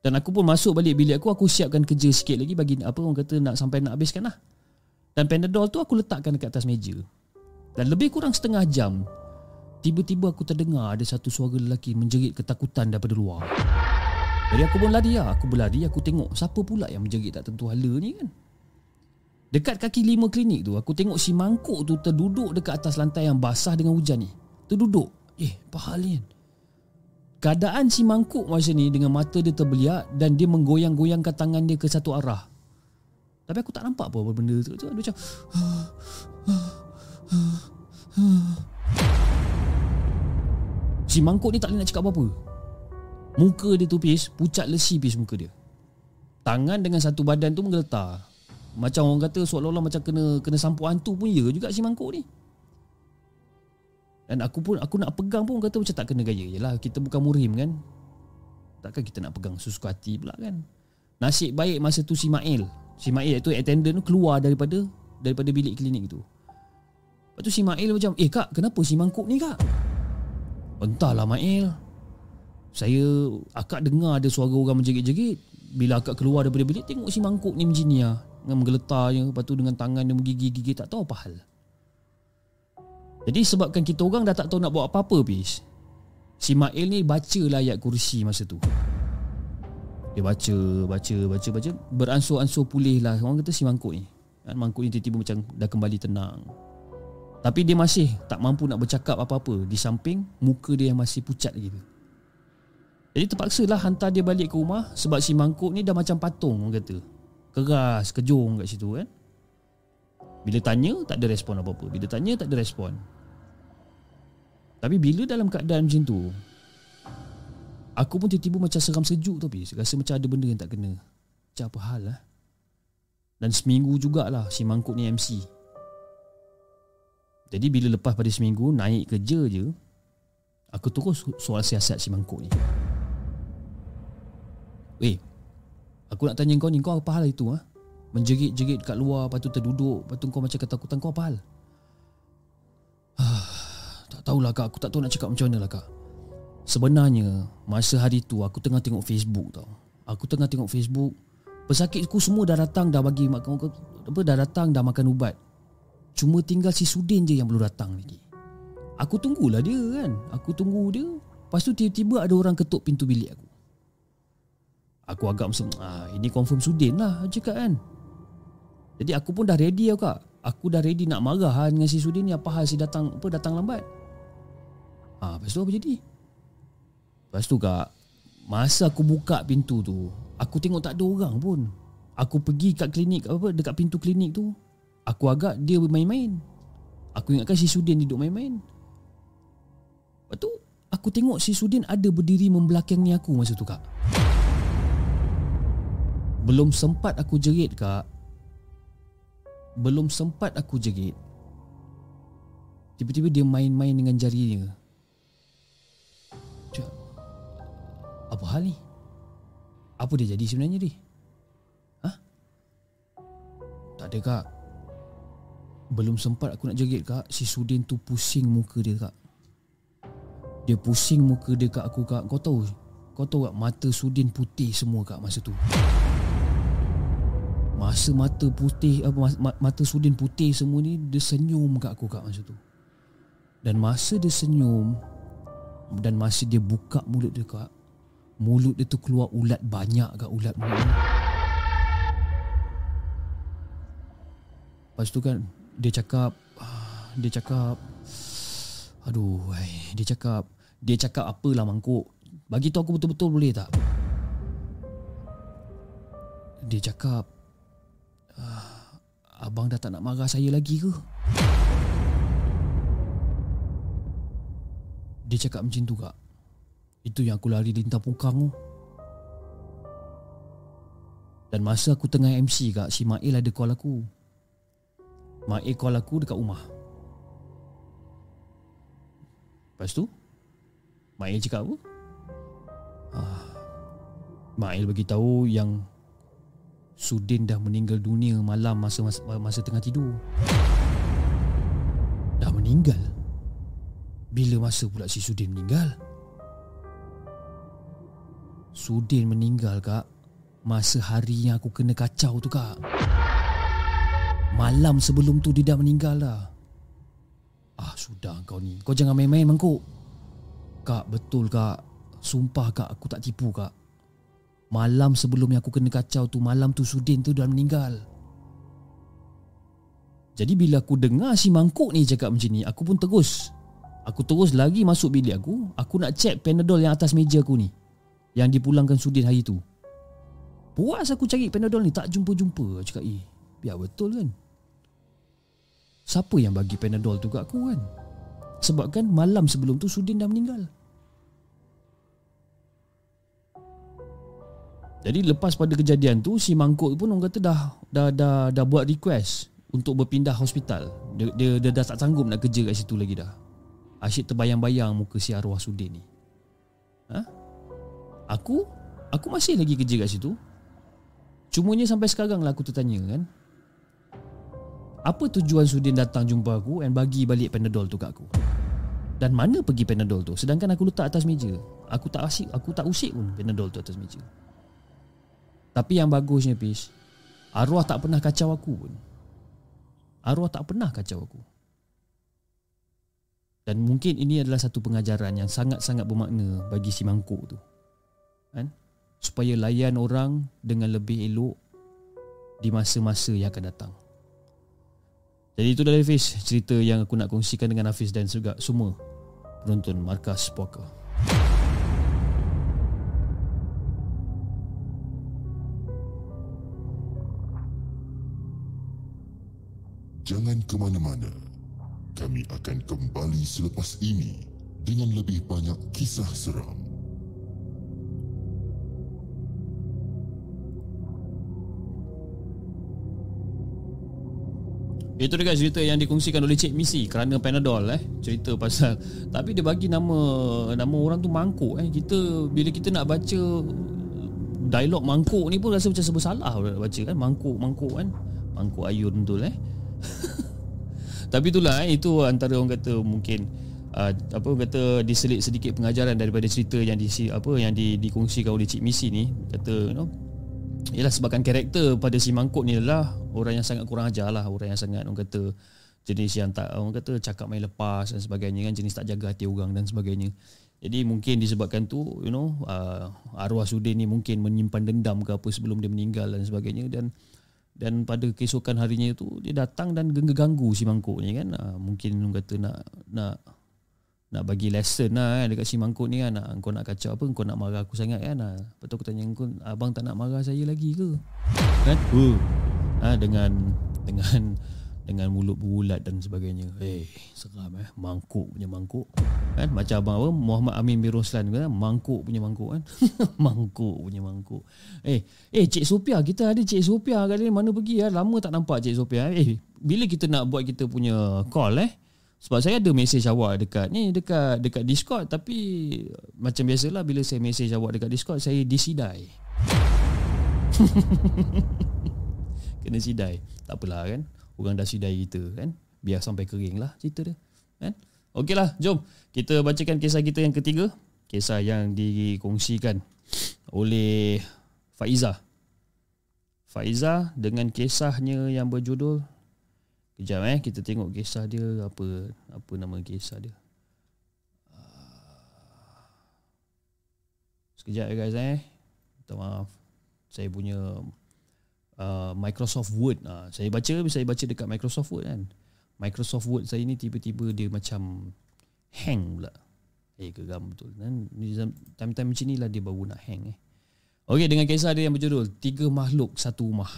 Dan aku pun masuk balik bilik aku, aku siapkan kerja sikit lagi bagi apa orang kata nak sampai nak habiskan lah. Dan Panadol tu aku letakkan dekat atas meja. Dan lebih kurang setengah jam, tiba-tiba aku terdengar ada satu suara lelaki menjerit ketakutan daripada luar. Jadi aku pun lari lah, aku berlari, aku tengok siapa pula yang menjerit tak tentu hala ni kan. Dekat kaki lima klinik tu Aku tengok si mangkuk tu Terduduk dekat atas lantai yang basah dengan hujan ni Terduduk Eh apa hal ni Keadaan si mangkuk masa ni Dengan mata dia terbeliak Dan dia menggoyang-goyangkan tangan dia ke satu arah. Tapi aku tak nampak apa, -apa benda tu. Dia macam Si mangkuk ni tak boleh nak cakap apa-apa. Muka dia tu pis Pucat lesi pis muka dia. Tangan dengan satu badan tu menggeletar macam orang kata seolah-olah macam kena kena sampuk hantu pun ya juga si mangkuk ni. Dan aku pun aku nak pegang pun kata macam tak kena gaya. Yalah kita bukan murim kan. Takkan kita nak pegang susu hati pula kan. Nasib baik masa tu si Mail. Si Mail tu attendant tu keluar daripada daripada bilik klinik tu. Lepas tu si Mail macam, "Eh kak, kenapa si mangkuk ni kak?" Entahlah Mail. Saya akak dengar ada suara orang menjerit-jerit Bila akak keluar daripada bilik Tengok si mangkuk ni macam ni lah Dengan menggeletarnya Lepas tu dengan tangan dia menggigit-gigit Tak tahu apa hal Jadi sebabkan kita orang dah tak tahu nak buat apa-apa Pis. Si Mail ni baca lah ayat kursi masa tu. Dia baca, baca, baca, baca. Beransur-ansur pulih lah. Orang kata si mangkuk ni. Kan, Mangkuk ni tiba-tiba macam dah kembali tenang. Tapi dia masih tak mampu nak bercakap apa-apa. Di samping muka dia yang masih pucat lagi jadi terpaksa lah hantar dia balik ke rumah Sebab si mangkuk ni dah macam patung orang kata. Keras, kejung kat situ kan Bila tanya tak ada respon apa-apa. Bila tanya tak ada respon. Tapi bila dalam keadaan macam tu Aku pun tiba-tiba macam seram sejuk tu Pis Rasa macam ada benda yang tak kena. Macam apa hal lah Dan seminggu jugalah si mangkuk ni MC Jadi bila lepas pada seminggu Naik kerja je Aku terus soal siasat si mangkuk ni. Eh Aku nak tanya kau ni Kau apa hal itu ha? Menjerit-jerit kat luar Lepas tu terduduk Lepas tu kau macam ketakutan Kau apa hal? Tak tahulah kak. Aku tak tahu nak cakap macam mana lah kak. Sebenarnya Masa hari tu Aku tengah tengok Facebook tau. Aku tengah tengok Facebook Pesakitku semua dah datang Dah bagi makan apa Dah datang Dah makan ubat. Cuma tinggal si Sudin je Yang belum datang lagi. Aku tunggulah dia kan. Aku tunggu dia. Lepas tu tiba-tiba ada orang ketuk pintu bilik aku. Aku agak macam ah, Ini confirm Sudin lah Cakap kan Jadi aku pun dah ready tau kak. Aku dah ready nak marah ha, dengan si Sudin ni. Apa hal si datang apa datang lambat? Ah, Lepas tu apa jadi? Lepas tu kak Masa aku buka pintu tu Aku tengok tak ada orang pun. Aku pergi kat klinik apa Dekat pintu klinik tu Aku agak dia bermain-main. Aku ingatkan si Sudin duduk main-main. Lepas tu Aku tengok si Sudin ada berdiri membelakangi aku masa tu kak. Belum sempat aku jerit kak Belum sempat aku jerit Tiba-tiba dia main-main dengan jarinya Cuk, Apa hal ni? Apa dia jadi sebenarnya ni? Hah? Tak ada kak Belum sempat aku nak jerit kak Si Sudin tu pusing muka dia kak Dia pusing muka dia kak aku kak Kau tahu Kau tahu kak mata Sudin putih semua kak masa tu Masa mata putih apa mata Sudin putih semua ni dia senyum kat aku kat masa tu. Dan masa dia senyum dan masa dia buka mulut dia kak mulut dia tu keluar ulat banyak kat ulat mulut. Lepas tu kan dia cakap dia cakap aduh dia cakap dia cakap apalah mangkuk bagi tahu aku betul-betul boleh tak dia cakap Abang dah tak nak marah saya lagi ke? Dia cakap macam tu kak Itu yang aku lari lintang pungkang tu Dan masa aku tengah MC kak Si Mail ada call aku Mail call aku dekat rumah Lepas tu Mail cakap apa? Ah, Mail bagi tahu yang Sudin dah meninggal dunia malam masa masa, masa tengah tidur. Dah meninggal. Bila masa pula si Sudin meninggal? Sudin meninggal kak masa hari yang aku kena kacau tu kak. Malam sebelum tu dia dah meninggal dah. Ah sudah kau ni. Kau jangan main-main mangkuk. Kak betul kak. Sumpah kak aku tak tipu kak. Malam sebelum yang aku kena kacau tu Malam tu Sudin tu dah meninggal. Jadi bila aku dengar si mangkuk ni cakap macam ni Aku pun terus Aku terus lagi masuk bilik aku Aku nak check panadol yang atas meja aku ni Yang dipulangkan Sudin hari tu. Puas aku cari panadol ni Tak jumpa-jumpa. Cakap eh Biar betul kan? Siapa yang bagi panadol tu kat aku kan? Sebab kan malam sebelum tu Sudin dah meninggal Jadi lepas pada kejadian tu si mangkuk pun orang kata dah dah dah dah buat request untuk berpindah hospital. Dia, dia dia dah tak sanggup nak kerja kat situ lagi dah. Asyik terbayang-bayang muka si arwah Sudin ni. Ha? Aku aku masih lagi kerja kat situ. Cumanya sampai sekarang lah aku tertanya kan. Apa tujuan Sudin datang jumpa aku dan bagi balik Panadol tu kat aku? Dan mana pergi Panadol tu? Sedangkan aku letak atas meja. Aku tak asyik, aku tak usik pun Panadol tu atas meja. Tapi yang bagusnya Pish Arwah tak pernah kacau aku pun. Arwah tak pernah kacau aku. Dan mungkin ini adalah satu pengajaran yang sangat-sangat bermakna bagi si mangkuk tu. Kan? Supaya layan orang dengan lebih elok Di masa-masa yang akan datang. Jadi itu dari Hafiz Cerita yang aku nak kongsikan dengan Hafiz dan juga semua Penonton Markas Puaka Jangan ke mana-mana. Kami akan kembali selepas ini dengan lebih banyak kisah seram. Itu dekat cerita yang dikongsikan oleh Cik Misi kerana Panadol eh. Cerita pasal tapi dia bagi nama nama orang tu mangkuk eh. Kita bila kita nak baca dialog mangkuk ni pun rasa macam sebab salah baca kan. Mangkuk mangkuk kan. Mangkuk ayun betul eh tapi itulah eh itu antara orang kata mungkin uh, apa orang kata diselit sedikit pengajaran daripada cerita yang di apa yang di, dikongsikan oleh Cik Misi ni. Kata you know Ialah sebabkan karakter pada si mangkuk ni adalah orang yang sangat kurang ajar lah. Orang yang sangat orang kata jenis yang tak orang kata cakap main lepas dan sebagainya kan. Jenis tak jaga hati orang dan sebagainya. Jadi mungkin disebabkan tu you know uh, arwah Sudin ni mungkin menyimpan dendam ke apa sebelum dia meninggal dan sebagainya. Dan dan pada keesokan harinya itu dia datang dan ganggu si mangkuk ni kan. Uh, mungkin orang kata nak nak nak bagi lesson lah kan dekat si mangkuk ni kan. Kau nak kacau apa kau nak marah aku sangat kan. Lepas tu aku tanya kau abang tak nak marah saya lagi ke? Kan? Ha, dengan dengan dengan mulut bulat dan sebagainya. Eh seram eh. Mangkuk punya mangkuk. Kan? Macam abang apa? Muhammad Amin bin Roslan kan mangkuk punya mangkuk kan? Mangkuk punya mangkuk. Eh eh Cik Sophia kita ada Cik Sophia kali ni mana pergi ya lama tak nampak Cik Sophia eh bila kita nak buat kita punya call eh? Sebab saya ada mesej awak dekat ni dekat dekat Discord. Tapi macam biasalah bila saya mesej awak dekat Discord saya disidai. Kena sidai. Tak apalah kan. Orang dah sidai kita kan. Biar sampai kering lah cerita dia. Kan? Okeylah, jom kita bacakan kisah kita yang ketiga. Kisah yang dikongsikan oleh Faiza. Faiza dengan kisahnya yang berjudul Kejap eh kita tengok kisah dia apa apa nama kisah dia. Sekejap ya guys eh. Minta maaf. Saya punya uh, Microsoft Word uh, saya baca saya baca dekat Microsoft Word kan. Microsoft Word saya ni tiba-tiba dia macam hang pula. Eh geram betul kan. Time-time macam ni lah dia baru nak hang eh. Okey dengan kisah dia yang berjudul Tiga Makhluk Satu Rumah.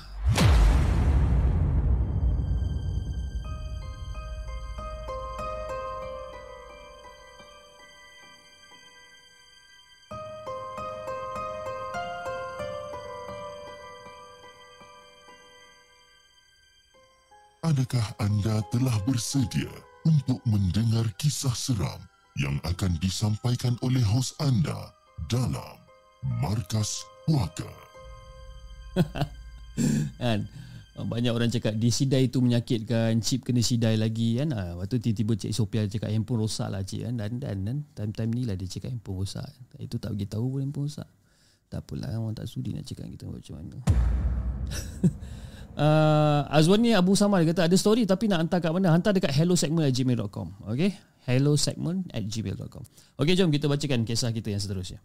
Adakah anda telah bersedia untuk mendengar kisah seram yang akan disampaikan oleh hos anda dalam Markas Puaka? kan? Banyak orang cakap disidai itu menyakitkan chip kena sidai lagi kan? Ah waktu tiba-tiba cik Sophia cakap handphone rosak lah cik kan? Dan dan kan time-time ni lah dia cakap handphone rosak. Itu tak bagi tahu pun handphone rosak. Tak apalah orang tak sudi nak cakap kita macam mana uh, Azwani Abu Samar kata ada story tapi nak hantar kat mana hantar dekat hellosegment@gmail.com okey hellosegment@gmail.com okey jom kita bacakan kisah kita yang seterusnya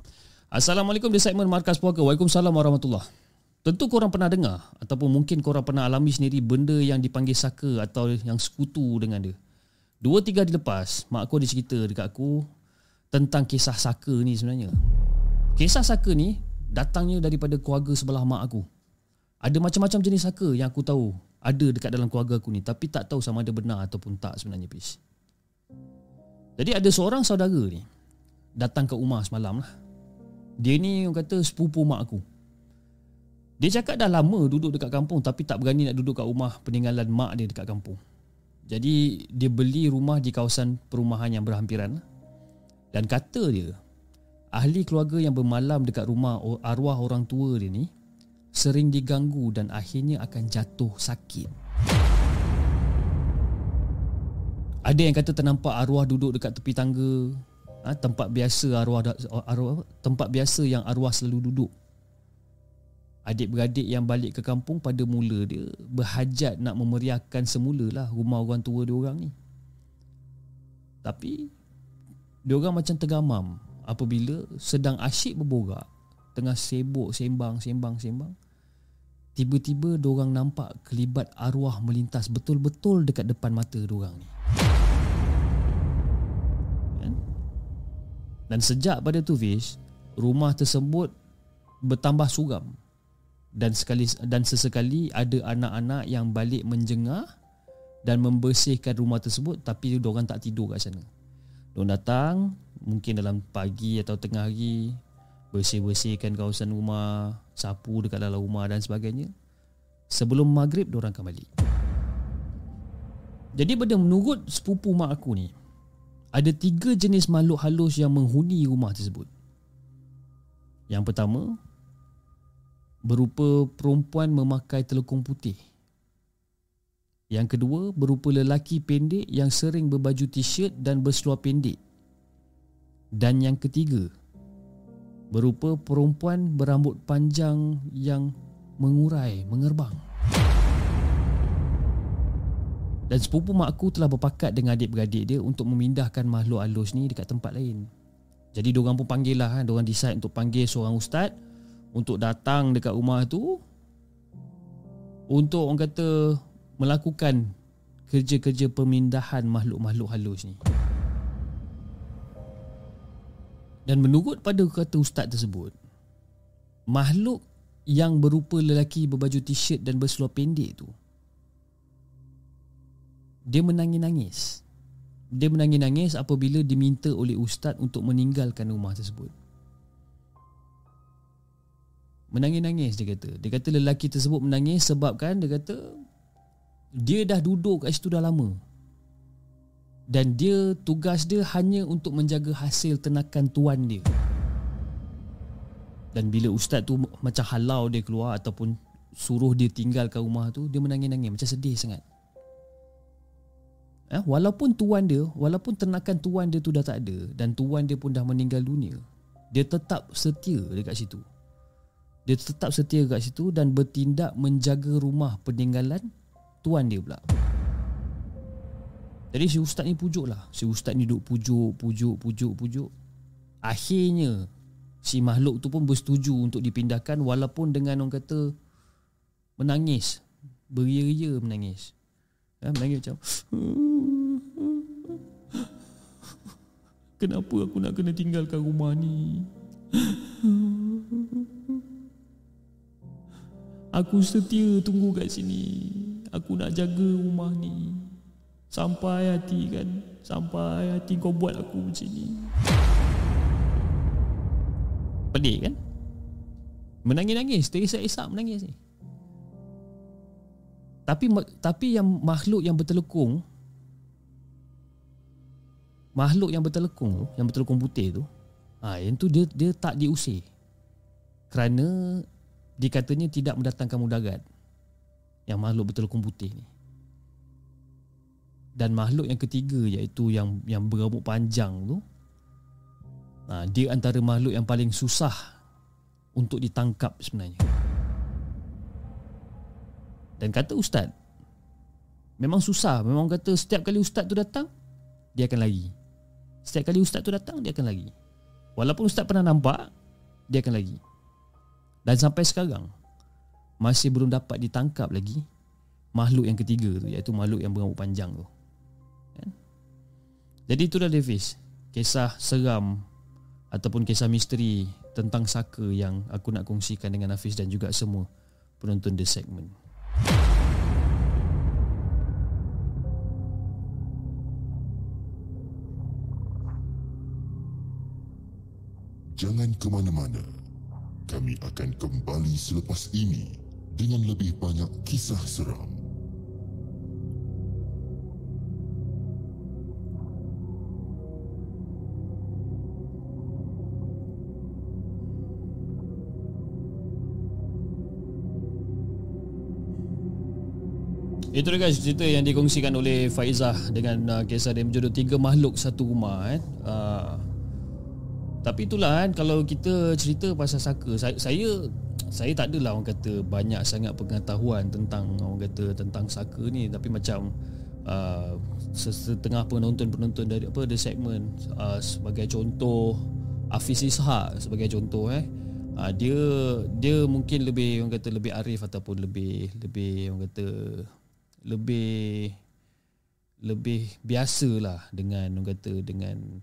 Assalamualaikum di segmen Markas Puaka Waalaikumsalam warahmatullahi Tentu korang pernah dengar ataupun mungkin korang pernah alami sendiri benda yang dipanggil saka atau yang sekutu dengan dia. Dua tiga hari lepas, mak aku ada cerita dekat aku tentang kisah saka ni sebenarnya. Kisah saka ni datangnya daripada keluarga sebelah mak aku. Ada macam-macam jenis saka yang aku tahu ada dekat dalam keluarga aku ni tapi tak tahu sama ada benar ataupun tak sebenarnya pis. Jadi ada seorang saudara ni datang ke rumah semalam lah. Dia ni orang kata sepupu mak aku. Dia cakap dah lama duduk dekat kampung tapi tak berani nak duduk kat rumah peninggalan mak dia dekat kampung. Jadi dia beli rumah di kawasan perumahan yang berhampiran. Dan kata dia, ahli keluarga yang bermalam dekat rumah arwah orang tua dia ni sering diganggu dan akhirnya akan jatuh sakit. Ada yang kata ternampak arwah duduk dekat tepi tangga, ha, tempat biasa arwah arwah tempat biasa yang arwah selalu duduk. adik-beradik yang balik ke kampung pada mula dia berhajat nak memeriahkan semula lah rumah orang tua dia orang ni. Tapi dia orang macam tergamam apabila sedang asyik berborak tengah sibuk sembang sembang sembang tiba-tiba dia orang nampak kelibat arwah melintas betul-betul dekat depan mata dia orang ni. Kan? Dan sejak pada tu Fish, rumah tersebut bertambah suram dan sekali dan sesekali ada anak-anak yang balik menjengah dan membersihkan rumah tersebut tapi dia orang tak tidur kat sana. Dia datang mungkin dalam pagi atau tengah hari bersih-bersihkan kawasan rumah, sapu dekat dalam rumah dan sebagainya. Sebelum maghrib dia orang akan balik. Jadi pada menurut sepupu mak aku ni ada tiga jenis makhluk halus yang menghuni rumah tersebut. Yang pertama, berupa perempuan memakai telekung putih. Yang kedua berupa lelaki pendek yang sering berbaju t-shirt dan berseluar pendek. Dan yang ketiga berupa perempuan berambut panjang yang mengurai, mengerbang. Dan sepupu mak aku telah berpakat dengan adik-beradik dia untuk memindahkan makhluk halus ni dekat tempat lain. Jadi diorang pun panggil lah, diorang decide untuk panggil seorang ustaz untuk datang dekat rumah tu untuk orang kata melakukan kerja-kerja pemindahan makhluk-makhluk halus ni. Dan menurut pada kata ustaz tersebut, makhluk yang berupa lelaki berbaju t-shirt dan berseluar pendek tu dia menangis-nangis. Dia menangis-nangis apabila diminta oleh ustaz untuk meninggalkan rumah tersebut. Menangis-nangis dia kata Dia kata lelaki tersebut menangis sebabkan dia kata Dia dah duduk kat situ dah lama Dan dia tugas dia hanya untuk menjaga hasil tenakan tuan dia Dan bila ustaz tu macam halau dia keluar Ataupun suruh dia tinggalkan rumah tu Dia menangis-nangis macam sedih sangat Eh, walaupun tuan dia, walaupun tenakan tuan dia tu dah tak ada dan tuan dia pun dah meninggal dunia, dia tetap setia dekat situ. Dia tetap setia kat situ dan bertindak menjaga rumah peninggalan tuan dia pula. Jadi si ustaz ni pujuk lah. Si ustaz ni duduk pujuk, pujuk, pujuk, pujuk. Akhirnya si makhluk tu pun bersetuju untuk dipindahkan walaupun dengan orang kata menangis. Beria-ria menangis. Ya, menangis macam Kenapa aku nak kena tinggalkan rumah ni? Aku setia tunggu kat sini Aku nak jaga rumah ni Sampai hati kan. Sampai hati kau buat aku macam ni. Pelik kan? Menangis-nangis. Terisak-isak menangis ni. Tapi tapi yang makhluk yang bertelekung makhluk yang bertelekung yang bertelekung putih tu ha, yang tu dia dia tak diusir. Kerana dikatanya tidak mendatangkan mudarat yang makhluk bertelekung putih ni dan makhluk yang ketiga iaitu yang yang berambut panjang tu ha, dia antara makhluk yang paling susah untuk ditangkap sebenarnya. Dan kata ustaz memang susah. Memang kata setiap kali ustaz tu datang dia akan lari. Setiap kali ustaz tu datang dia akan lari. Walaupun ustaz pernah nampak dia akan lari. Dan sampai sekarang Masih belum dapat ditangkap lagi Makhluk yang ketiga tu Iaitu makhluk yang berambut panjang tu? Jadi itulah Davis. Kisah seram Ataupun kisah misteri Tentang saka yang aku nak kongsikan dengan Hafiz Dan juga semua penonton The Segment. Jangan ke mana-mana. Kami akan kembali selepas ini dengan lebih banyak kisah seram. Itu dia guys cerita yang dikongsikan oleh Faizah dengan uh, kisah dia berjudul Tiga Makhluk Satu Rumah eh. Uh, tapi itulah kan kalau kita cerita pasal saka saya, saya saya tak adalah orang kata banyak sangat pengetahuan tentang orang kata tentang saka ni tapi macam uh, setengah penonton-penonton dari apa the segment uh, sebagai contoh Hafiz Ishak sebagai contoh eh uh, dia dia mungkin lebih orang kata lebih arif ataupun lebih lebih orang kata lebih lebih biasalah dengan orang kata dengan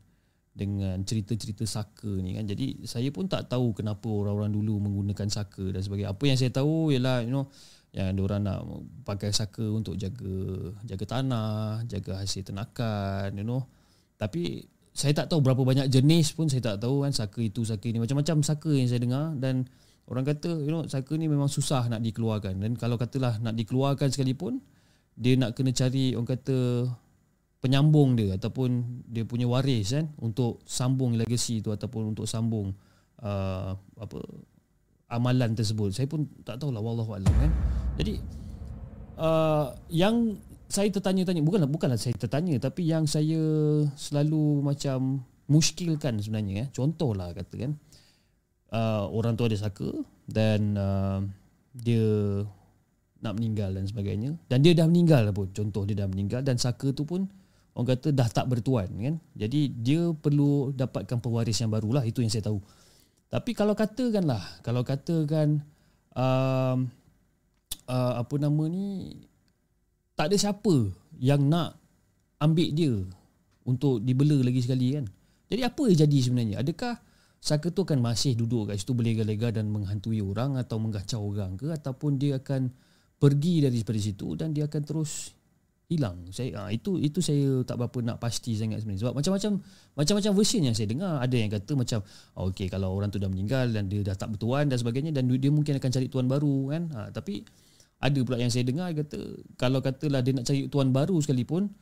dengan cerita-cerita saka ni kan. Jadi saya pun tak tahu kenapa orang-orang dulu menggunakan saka dan sebagainya. Apa yang saya tahu ialah you know yang orang nak pakai saka untuk jaga jaga tanah, jaga hasil tenakan, you know. Tapi saya tak tahu berapa banyak jenis pun saya tak tahu kan saka itu saka ini macam-macam saka yang saya dengar dan orang kata you know saka ni memang susah nak dikeluarkan dan kalau katalah nak dikeluarkan sekalipun dia nak kena cari orang kata penyambung dia ataupun dia punya waris kan? Untuk sambung legacy tu ataupun untuk sambung uh, apa amalan tersebut. Saya pun tak tahulah wallahu alam kan? Jadi uh, yang saya tertanya-tanya bukanlah bukanlah saya tertanya tapi yang saya selalu macam muskilkan sebenarnya eh. Contohlah kata kan? Uh, orang tu ada saka dan uh, dia nak meninggal dan sebagainya dan dia dah meninggal pun contoh dia dah meninggal dan saka tu pun orang kata dah tak bertuan kan. Jadi dia perlu dapatkan pewaris yang barulah itu yang saya tahu. Tapi kalau katakanlah, kalau katakan uh, uh, apa nama ni tak ada siapa yang nak ambil dia untuk dibela lagi sekali kan. Jadi apa yang jadi sebenarnya? Adakah Saka tu akan masih duduk kat situ berlega-lega dan menghantui orang atau menggacau orang ke ataupun dia akan pergi dari situ dan dia akan terus hilang. Saya ha, itu itu saya tak berapa nak pasti sangat sebenarnya. Sebab macam-macam macam-macam version yang saya dengar. Ada yang kata macam oh, okey kalau orang tu dah meninggal dan dia dah tak bertuan dan sebagainya dan dia mungkin akan cari tuan baru kan. Ha, tapi ada pula yang saya dengar kata kalau katalah dia nak cari tuan baru sekalipun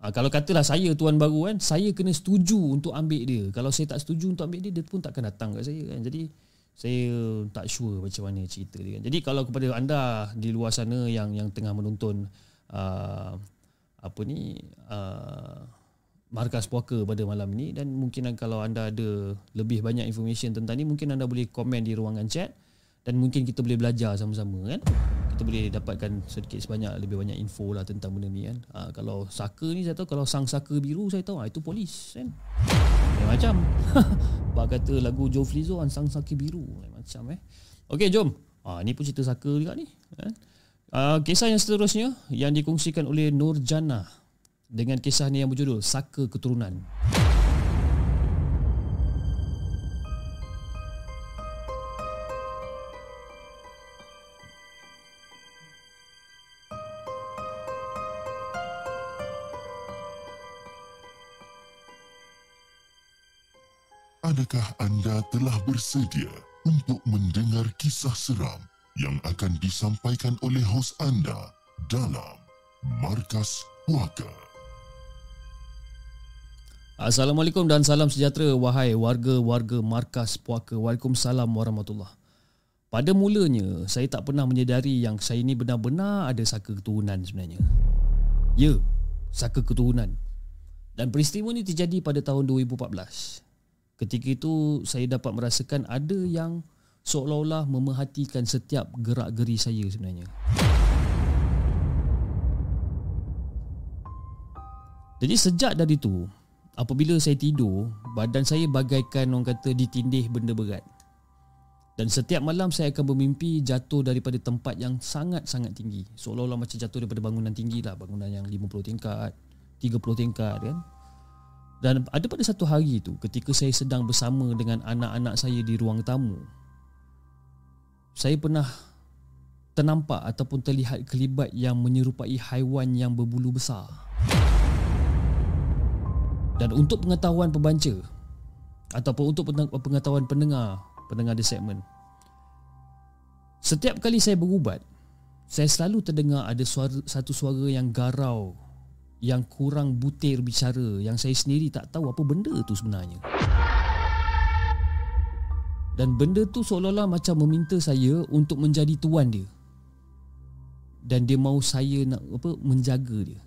ha, kalau katalah saya tuan baru kan saya kena setuju untuk ambil dia. Kalau saya tak setuju untuk ambil dia dia pun takkan datang kat saya kan. Jadi saya tak sure macam mana cerita dia kan. Jadi kalau kepada anda di luar sana yang yang tengah menonton uh, apa ni uh, markas puaka pada malam ini dan mungkin kalau anda ada lebih banyak information tentang ni mungkin anda boleh komen di ruangan chat dan mungkin kita boleh belajar sama-sama kan? Kita boleh dapatkan sedikit sebanyak lebih banyak info lah tentang benda ni kan? Ha, kalau saka ni saya tahu kalau sang saka biru saya tahu ha, itu polis kan? Eh, macam. Bak kata lagu Joe Flizzo sang saka biru eh, macam eh. Okey jom. Ha, ni pun cerita saka juga ni kan? Uh, kisah yang seterusnya yang dikongsikan oleh Nur Jannah dengan kisah ni yang berjudul Saka Keturunan. Adakah anda telah bersedia untuk mendengar kisah seram yang akan disampaikan oleh hos anda dalam Markas Puaka. Assalamualaikum dan salam sejahtera wahai warga-warga Markas Puaka. Waalaikumsalam warahmatullahi Pada mulanya, saya tak pernah menyedari yang saya ini benar-benar ada saka keturunan sebenarnya. Ya, saka keturunan. Dan peristiwa ini terjadi pada tahun 2014. Ketika itu, saya dapat merasakan ada yang seolah-olah memerhatikan setiap gerak-geri saya sebenarnya. Jadi sejak dari itu, apabila saya tidur, badan saya bagaikan orang kata ditindih benda berat. Dan setiap malam saya akan bermimpi jatuh daripada tempat yang sangat-sangat tinggi. Seolah-olah macam jatuh daripada bangunan tinggi lah. Bangunan yang 50 tingkat, 30 tingkat kan. Dan ada pada satu hari itu ketika saya sedang bersama dengan anak-anak saya di ruang tamu saya pernah ternampak ataupun terlihat kelibat yang menyerupai haiwan yang berbulu besar. Dan untuk pengetahuan pembaca ataupun untuk pengetahuan pendengar, pendengar di segmen. Setiap kali saya berubat, saya selalu terdengar ada suara, satu suara yang garau yang kurang butir bicara yang saya sendiri tak tahu apa benda tu sebenarnya. Dan benda tu seolah-olah macam meminta saya untuk menjadi tuan dia. Dan dia mahu saya nak apa menjaga dia.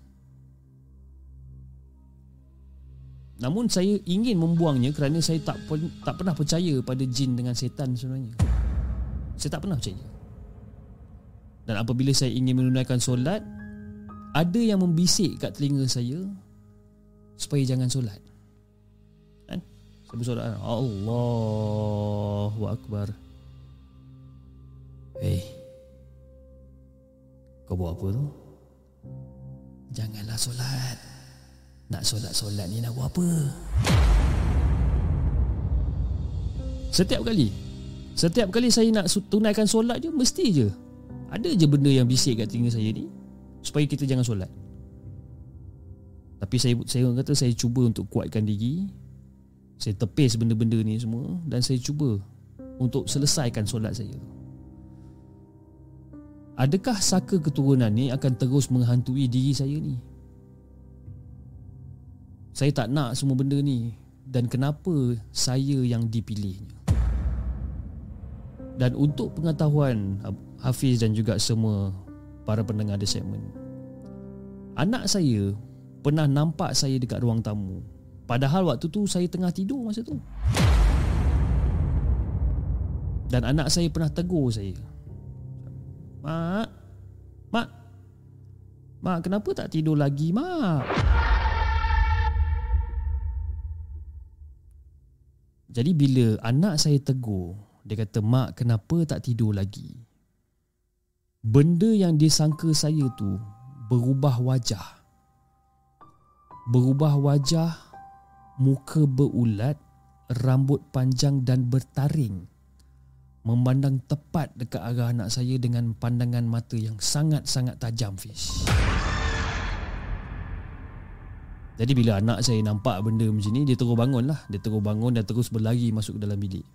Namun saya ingin membuangnya kerana saya tak tak pernah percaya pada jin dengan setan sebenarnya. Saya tak pernah percaya Dan apabila saya ingin menunaikan solat Ada yang membisik kat telinga saya Supaya jangan solat. Kan? Saya bersolat kan? Allahu Akbar. Hei Kau buat apa tu? Janganlah solat. Nak solat-solat ni nak buat apa? Setiap kali Setiap kali saya nak tunaikan solat je Mesti je. Ada je benda yang bisik kat telinga saya ni Supaya kita jangan solat Tapi saya saya kata saya cuba untuk kuatkan diri Saya tepis benda-benda ni semua Dan saya cuba Untuk selesaikan solat saya Adakah saka keturunan ni akan terus menghantui diri saya ni? Saya tak nak semua benda ni Dan kenapa saya yang dipilihnya? Dan untuk pengetahuan Hafiz dan juga semua para pendengar di segmen Anak saya pernah nampak saya dekat ruang tamu. Padahal waktu tu saya tengah tidur masa tu. Dan anak saya pernah tegur saya. Mak Mak Mak kenapa tak tidur lagi mak? Jadi bila anak saya tegur dia kata, Mak kenapa tak tidur lagi? Benda yang disangka saya tu berubah wajah. Berubah wajah, muka berulat, rambut panjang dan bertaring. Memandang tepat dekat arah anak saya dengan pandangan mata yang sangat-sangat tajam, Fish. Jadi bila anak saya nampak benda macam ni, dia terus bangun lah. Dia terus bangun dan terus berlari masuk ke dalam bilik.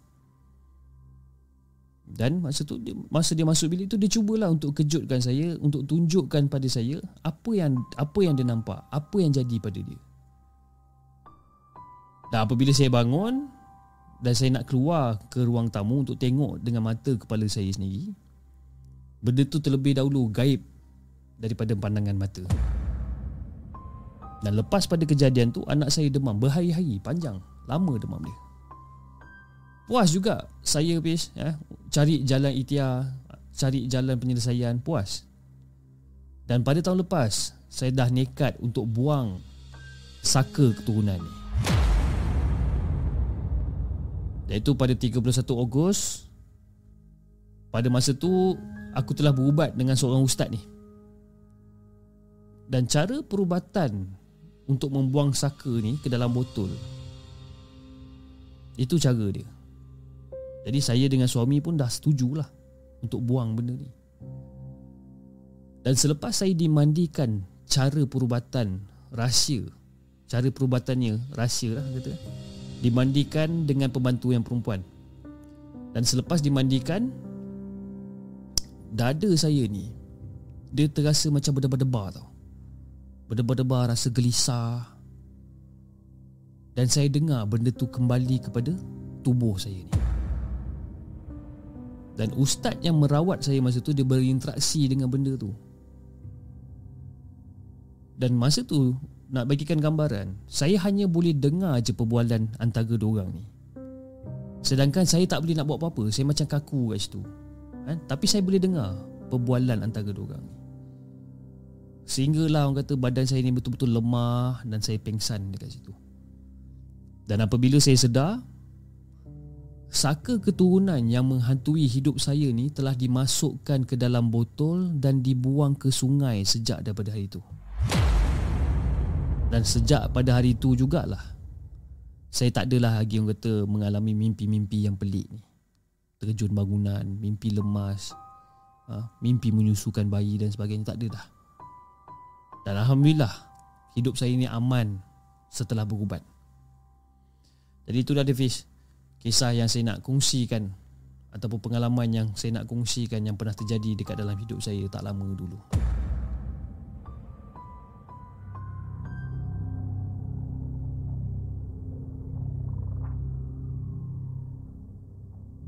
Dan masa tu masa dia masuk bilik tu dia cubalah untuk kejutkan saya, untuk tunjukkan pada saya apa yang apa yang dia nampak, apa yang jadi pada dia. Dan apabila saya bangun dan saya nak keluar ke ruang tamu untuk tengok dengan mata kepala saya sendiri, benda tu terlebih dahulu gaib daripada pandangan mata. Dan lepas pada kejadian tu anak saya demam berhari-hari panjang, lama demam dia. Puas juga saya bis ya, cari jalan ikhtiar, cari jalan penyelesaian puas. Dan pada tahun lepas saya dah nekat untuk buang saka keturunan ni. Iaitu pada 31 Ogos Pada masa tu Aku telah berubat dengan seorang ustaz ni Dan cara perubatan Untuk membuang saka ni ke dalam botol Itu cara dia jadi saya dengan suami pun dah setujulah untuk buang benda ni. Dan selepas saya dimandikan cara perubatan rahsia, cara perubatannya rahsia lah kata. Dimandikan dengan pembantu yang perempuan. Dan selepas dimandikan dada saya ni dia terasa macam berdebar-debar tau. Berdebar-debar rasa gelisah. Dan saya dengar benda tu kembali kepada tubuh saya ni. Dan ustaz yang merawat saya masa tu Dia berinteraksi dengan benda tu. Dan masa tu Nak bagikan gambaran Saya hanya boleh dengar je perbualan Antara dua orang ni. Sedangkan saya tak boleh nak buat apa-apa Saya macam kaku kat situ. Kan? Tapi saya boleh dengar Perbualan antara dua orang ni. Sehinggalah orang kata Badan saya ni betul-betul lemah Dan saya pengsan dekat situ. Dan apabila saya sedar Saka keturunan yang menghantui hidup saya ni telah dimasukkan ke dalam botol dan dibuang ke sungai sejak daripada hari itu. Dan sejak pada hari itu jugalah saya tak adalah lagi orang kata mengalami mimpi-mimpi yang pelik ni. Terjun bangunan, mimpi lemas, ha, mimpi menyusukan bayi dan sebagainya tak ada dah. Dan alhamdulillah hidup saya ni aman setelah berubat. Jadi itu dah Davis kisah yang saya nak kongsikan ataupun pengalaman yang saya nak kongsikan yang pernah terjadi dekat dalam hidup saya tak lama dulu.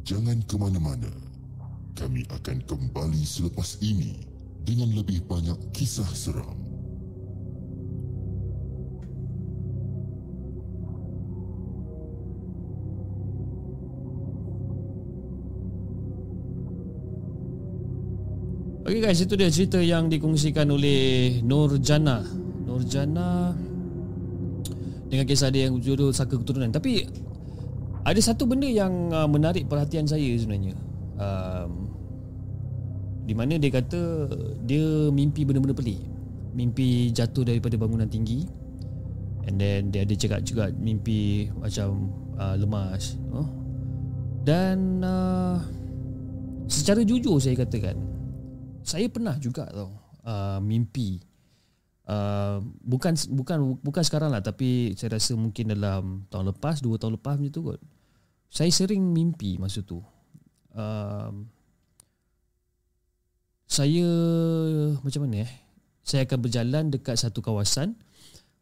Jangan ke mana-mana. Kami akan kembali selepas ini dengan lebih banyak kisah seram. Okay guys, itu dia cerita yang dikongsikan oleh Nurjana. Nurjana dengan kisah dia yang judul Saka Keturunan. Tapi ada satu benda yang uh, menarik perhatian saya sebenarnya. Um, di mana dia kata dia mimpi benda-benda pelik. Mimpi jatuh daripada bangunan tinggi. And then dia ada cakap juga mimpi macam uh, lemas. Oh. Dan uh, secara jujur saya katakan saya pernah juga tau uh, mimpi uh, bukan bukan bukan sekarang lah tapi saya rasa mungkin dalam tahun lepas dua tahun lepas macam tu kot saya sering mimpi masa tu uh, saya macam mana eh saya akan berjalan dekat satu kawasan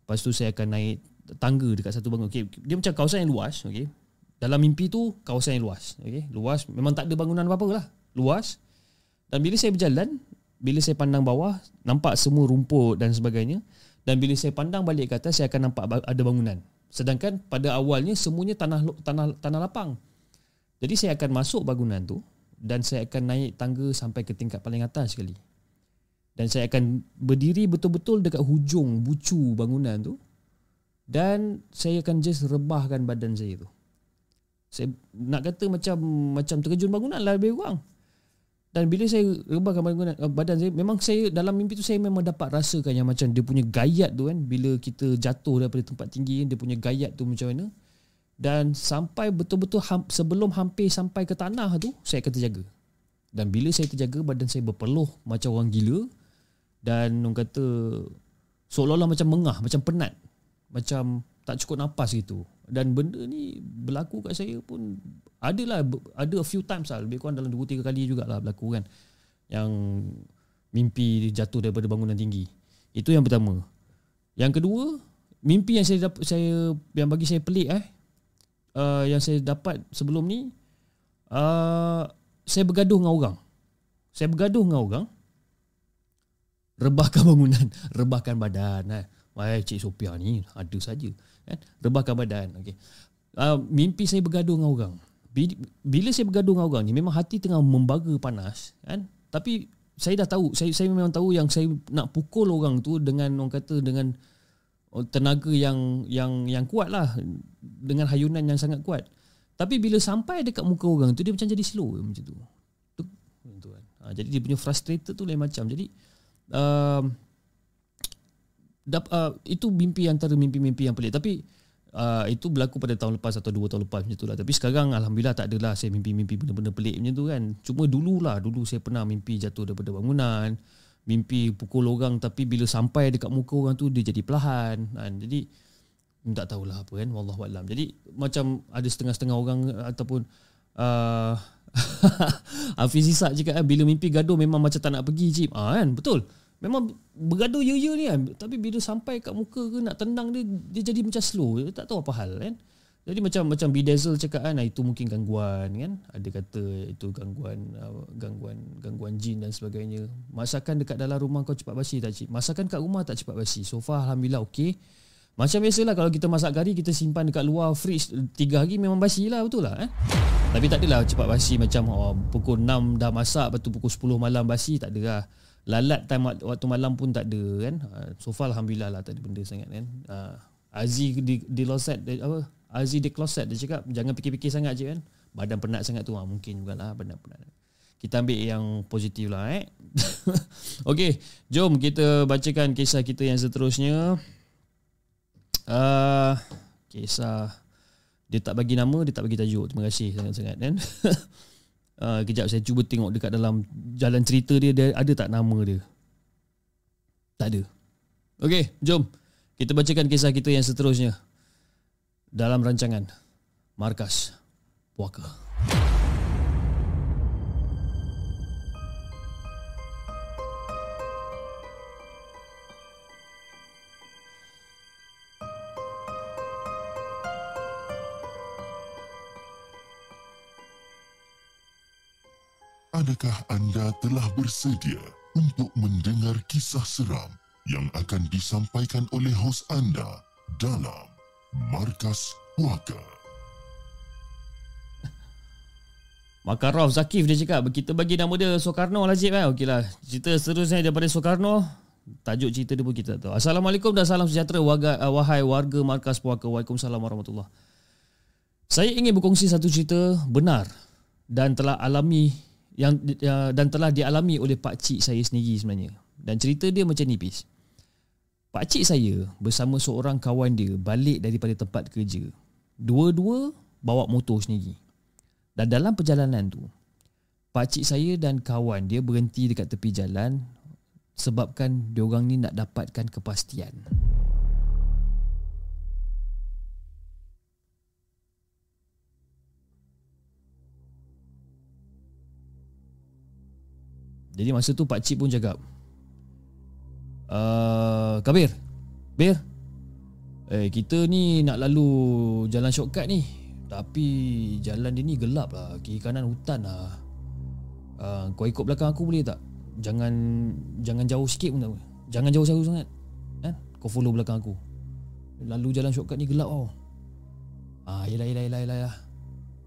lepas tu saya akan naik tangga dekat satu bangunan okay. dia macam kawasan yang luas okay. dalam mimpi tu kawasan yang luas okay. luas memang tak ada bangunan apa-apa lah luas dan bila saya berjalan bila saya pandang bawah nampak semua rumput dan sebagainya. Dan bila saya pandang balik ke atas saya akan nampak ada bangunan. Sedangkan pada awalnya semuanya tanah tanah tanah lapang. Jadi saya akan masuk bangunan tu dan saya akan naik tangga sampai ke tingkat paling atas sekali. Dan saya akan berdiri betul-betul dekat hujung bucu bangunan tu. Dan saya akan just rebahkan badan saya tu. Saya nak kata macam macam terjun bangunan lah lebih kurang dan bila saya rebahkan badan, badan saya Memang saya dalam mimpi tu Saya memang dapat rasakan yang macam Dia punya gayat tu kan. Bila kita jatuh daripada tempat tinggi Dia punya gayat tu macam mana. Dan sampai betul-betul Sebelum hampir sampai ke tanah tu Saya akan terjaga. Dan bila saya terjaga Badan saya berpeluh Macam orang gila. Dan orang kata Seolah-olah macam mengah Macam penat. Macam tak cukup nafas gitu. Dan benda ni berlaku kat saya pun adalah ada a few times lah lebih kurang dalam 2 3 kali jugalah berlaku kan. Yang mimpi jatuh daripada bangunan tinggi. Itu yang pertama. Yang kedua mimpi yang saya dapat saya yang bagi saya pelik eh. Uh, yang saya dapat sebelum ni uh, saya bergaduh dengan orang. Saya bergaduh dengan orang rebahkan bangunan rebahkan badan eh. Wah, Cik Sophia ni ada saja kan. Rebahkan badan okey. Uh, mimpi saya bergaduh dengan orang bila saya bergaduh dengan orang ni memang hati tengah membara panas kan? Tapi saya dah tahu saya saya memang tahu yang saya nak pukul orang tu dengan orang kata dengan oh, tenaga yang yang yang kuat lah dengan hayunan yang sangat kuat. Tapi bila sampai dekat muka orang tu dia macam jadi slow macam tu. Tu kan. Ha, jadi dia punya frustrated tu lain macam. Jadi uh, dap, uh, itu mimpi antara mimpi-mimpi yang pelik. Tapi uh, itu berlaku pada tahun lepas atau dua tahun lepas macam itulah tapi sekarang alhamdulillah tak adalah saya mimpi-mimpi benda-benda pelik macam tu kan. Cuma dululah dulu saya pernah mimpi jatuh daripada bangunan mimpi pukul orang. Tapi bila sampai dekat muka orang tu dia jadi perlahan kan. Jadi tak tahulah apa kan wallahu alam. Jadi macam ada setengah-setengah orang ataupun uh, Hafiz Isak cakap bila mimpi gaduh memang macam tak nak pergi cip. Ah, kan? Betul Memang bergaduh ya-ya ni kan. Tapi bila sampai kat muka ke nak tendang dia Dia jadi macam slow. Dia Tak tahu apa hal kan? Jadi macam macam Bidazzle cakap kan Itu mungkin gangguan kan? Ada kata itu gangguan Gangguan gangguan jin dan sebagainya. Masakan dekat dalam rumah kau cepat basi tak cik? Masakan kat rumah tak cepat basi. So far Alhamdulillah okey. Macam biasalah kalau kita masak kari kita simpan dekat luar fridge 3 hari memang basi lah betul lah eh. Tapi tak adalah cepat basi macam oh, pukul 6 dah masak lepas tu pukul 10 malam basi tak ada lah lalat time waktu malam pun tak ada kan? Uh, so far alhamdulillah lah tak ada benda sangat kan? Uh, Aziz di di closet apa? Aziz di closet dia cakap jangan fikir-fikir sangat je kan? Badan penat sangat tu ha, mungkin jugalah badan penat kita ambil yang positif lah eh. Okey, jom kita bacakan kisah kita yang seterusnya. Uh, kisah dia tak bagi nama dia tak bagi tajuk. Terima kasih sangat-sangat kan uh, kejap saya cuba tengok dekat dalam jalan cerita dia dia ada tak nama dia? Tak ada. Okey jom. Kita bacakan kisah kita yang seterusnya. Dalam rancangan markas puaka Adakah anda telah bersedia untuk mendengar kisah seram yang akan disampaikan oleh hos anda dalam Markas Puaka? Makarov Zakif dia cakap kita bagi nama dia Soekarno lah Cik kan. Okeylah. Cerita seterusnya daripada Soekarno. Tajuk cerita dia pun kita tahu. Assalamualaikum dan salam sejahtera warga, uh, wahai warga Markas Puaka. Waalaikumsalam warahmatullahi Saya ingin berkongsi satu cerita benar dan telah alami yang uh, dan telah dialami oleh pak cik saya sendiri sebenarnya. Dan cerita dia macam ni pis. Pak cik saya bersama seorang kawan dia balik daripada tempat kerja. Dua-dua bawa motor sendiri. Dan dalam perjalanan tu Pakcik saya dan kawan dia berhenti dekat tepi jalan Sebabkan diorang ni nak dapatkan kepastian Jadi masa tu pakcik pun cakap uh, Kabir Bir Eh kita ni nak lalu jalan shortcut ni tapi jalan dia ni gelap lah Kiri kanan hutan lah uh, Kau ikut belakang aku boleh tak? Jangan jangan jauh sikit pun tak apa Jangan jauh jauh sangat kan? Kau follow belakang aku Lalu jalan shortcut ni gelap tau Ah, yelah, yelah, yelah, yelah.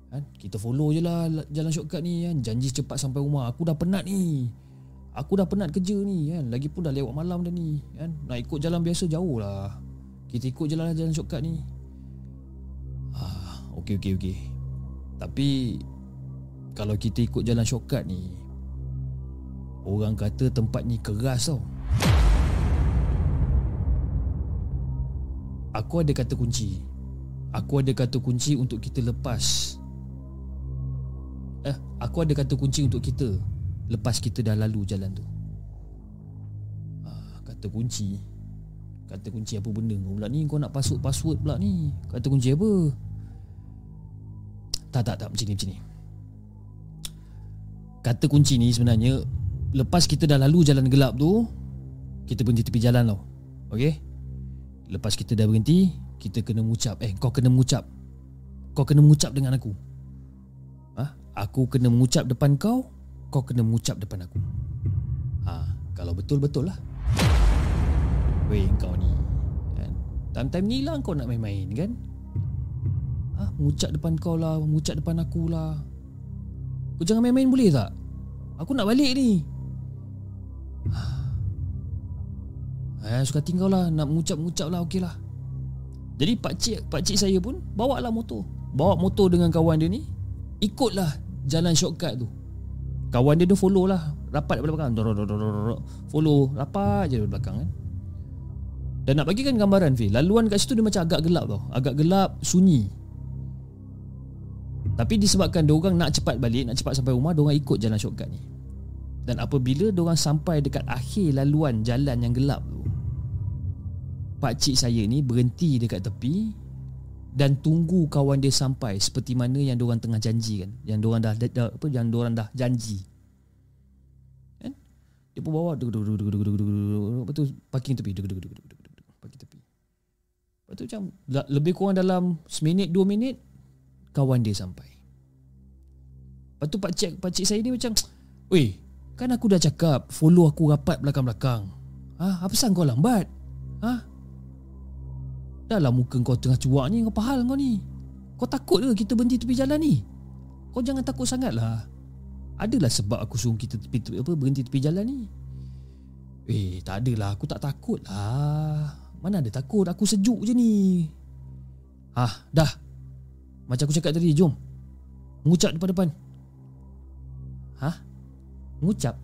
Kan? Kita follow je lah jalan shortcut ni kan? Janji cepat sampai rumah Aku dah penat ni Aku dah penat kerja ni kan? Lagipun dah lewat malam dah ni kan? Nak ikut jalan biasa jauh lah Kita ikut jalan jalan shortcut ni Okey okey okey. Tapi kalau kita ikut jalan shortcut ni orang kata tempat ni keras tau. Aku ada kata kunci. Aku ada kata kunci untuk kita lepas. Eh, aku ada kata kunci untuk kita lepas kita dah lalu jalan tu. Ah, kata kunci. Kata kunci apa benda kau pula ni kau nak password password pula ni. Kata kunci apa? Tak tak tak macam ni macam ni Kata kunci ni sebenarnya Lepas kita dah lalu jalan gelap tu Kita berhenti tepi jalan tau Okay Lepas kita dah berhenti Kita kena mengucap Eh kau kena mengucap Kau kena mengucap dengan aku? Aku kena mengucap depan kau Kau kena mengucap depan aku ha, Kalau betul-betul lah Weh kau ni kan? Time-time ni lah kau nak main-main kan Ah, mengucap depan kau lah, mengucap depan aku lah. Kau jangan main-main boleh tak? Aku nak balik ni. Eh, suka tinggal lah. Nak mengucap-mengucap lah, okey lah. Jadi pak cik, pak cik saya pun bawa lah motor. Bawa motor dengan kawan dia ni. Ikutlah jalan shortcut tu. Kawan dia tu follow lah. Rapat daripada belakang. Follow. Rapat je daripada belakang kan. Dan nak bagikan gambaran Fil Laluan kat situ dia macam agak gelap tau Agak gelap Sunyi tapi disebabkan diorang nak cepat balik, nak cepat sampai rumah, diorang ikut jalan shortcut ni. Dan apabila diorang sampai dekat akhir laluan jalan yang gelap tu, pak cik saya ni berhenti dekat tepi dan tunggu kawan dia sampai seperti mana yang diorang tengah janji kan. Yang diorang dah, dah apa yang diorang dah janji. Kan? Dia pun bawa duk duk duk duk duk duk tu parking tepi duk duk duk duk duk duk parking tepi. Tu macam lebih kurang dalam seminit dua minit kawan dia sampai. Lepas tu pakcik, pakcik saya ni macam, Weh, kan aku dah cakap follow aku rapat belakang-belakang. Ha, apa pasal kau lambat? Ha? Dah lah muka kau tengah cuak ni, apa hal kau ni? Kau takut ke kita berhenti tepi jalan ni? Kau jangan takut sangat lah. Adalah sebab aku suruh kita tepi, tepi, apa, berhenti tepi jalan ni. Eh, tak adalah. Aku tak takut lah. Mana ada takut? Aku sejuk je ni. Ah, dah. Macam aku cakap tadi Jom Mengucap depan-depan Hah? Mengucap?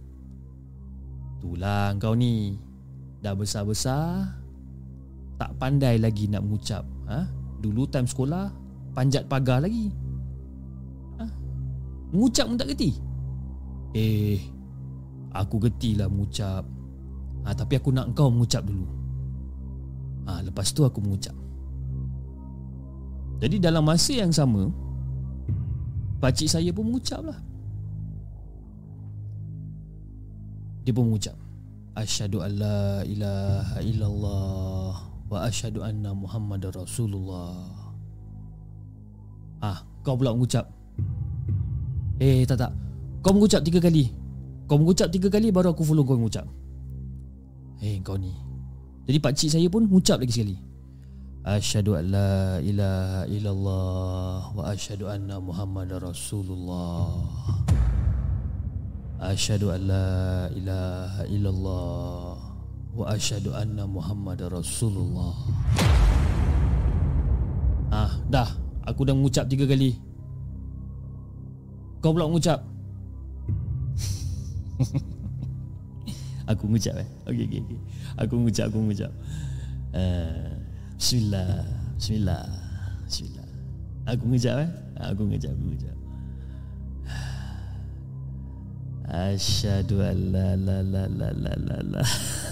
Itulah kau ni Dah besar-besar Tak pandai lagi nak mengucap ha? Dulu time sekolah Panjat pagar lagi. Ha? Mengucap pun tak geti. Eh Aku getilah mengucap. Ha, Tapi aku nak kau mengucap dulu. Ha, Lepas tu aku mengucap. Jadi dalam masa yang sama Pakcik saya pun mengucap lah. Dia pun mengucap Asyadu an la ilaha illallah Wa asyadu anna muhammad rasulullah. Ah, kau pula mengucap. Eh tak tak. Kau mengucap tiga kali. Kau mengucap tiga kali baru aku follow kau mengucap. Eh kau ni. Jadi pakcik saya pun mengucap lagi sekali. Asyhadu an la ilaha illallah wa asyhadu anna Muhammadar Rasulullah. Asyhadu an la ilaha illallah wa asyhadu anna Muhammadar Rasulullah. Ah, dah. Aku dah mengucap tiga kali. Kau pula mengucap. aku mengucap eh. Okey okey okey. Aku mengucap, aku mengucap. Uh, bismillah. Bismillah. Bismillah. Aku mengucap eh. Aku mengucap, aku mengucap. Asyhadu an la la la la la la la.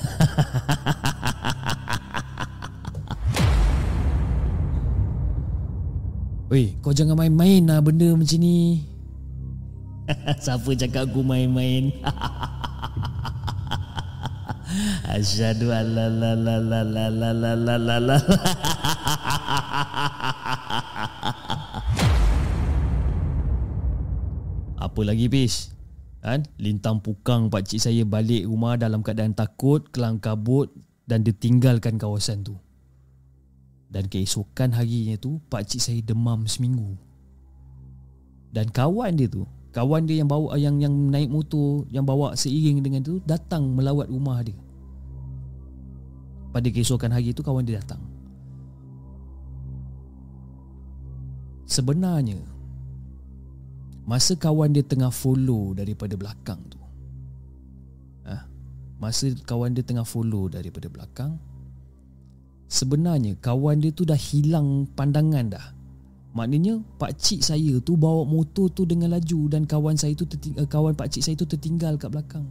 Weh, kau jangan main-main lah benda macam ni. Siapa cakap aku main-main? Asyhadu an la la la la la la la la la la. Apa lagi bis? Kan? Lintang pukang pak cik saya balik rumah dalam keadaan takut, kelang kabut dan ditinggalkan kawasan tu. Dan keesokan harinya tu pak cik saya demam seminggu. Dan kawan dia tu, kawan dia yang bawa yang yang naik motor yang bawa seiring dengan tu datang melawat rumah dia. Pada keesokan hari tu kawan dia datang. Sebenarnya masa kawan dia tengah follow daripada belakang tu. Ah, masa kawan dia tengah follow daripada belakang sebenarnya kawan dia tu dah hilang pandangan dah. Maknanya pak cik saya tu bawa motor tu dengan laju dan kawan saya tu terting- kawan pak cik saya tu tertinggal kat belakang.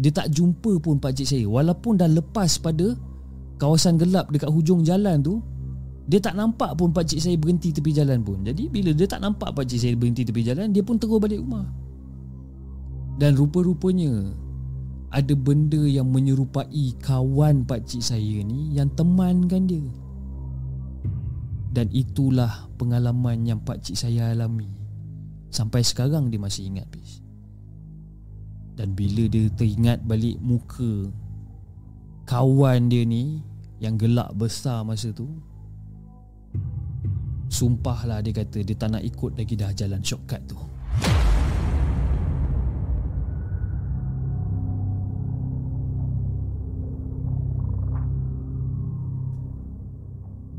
Dia tak jumpa pun pak cik saya walaupun dah lepas pada kawasan gelap dekat hujung jalan tu dia tak nampak pun pak cik saya berhenti tepi jalan pun. Jadi bila dia tak nampak pak cik saya berhenti tepi jalan dia pun terus balik rumah. Dan rupa-rupanya ada benda yang menyerupai kawan pak cik saya ni yang temankan dia. Dan itulah pengalaman yang pak cik saya alami. Sampai sekarang dia masih ingat bis. Dan bila dia teringat balik muka kawan dia ni yang gelak besar masa tu Sumpahlah dia kata dia tak nak ikut lagi dah jalan shortcut tu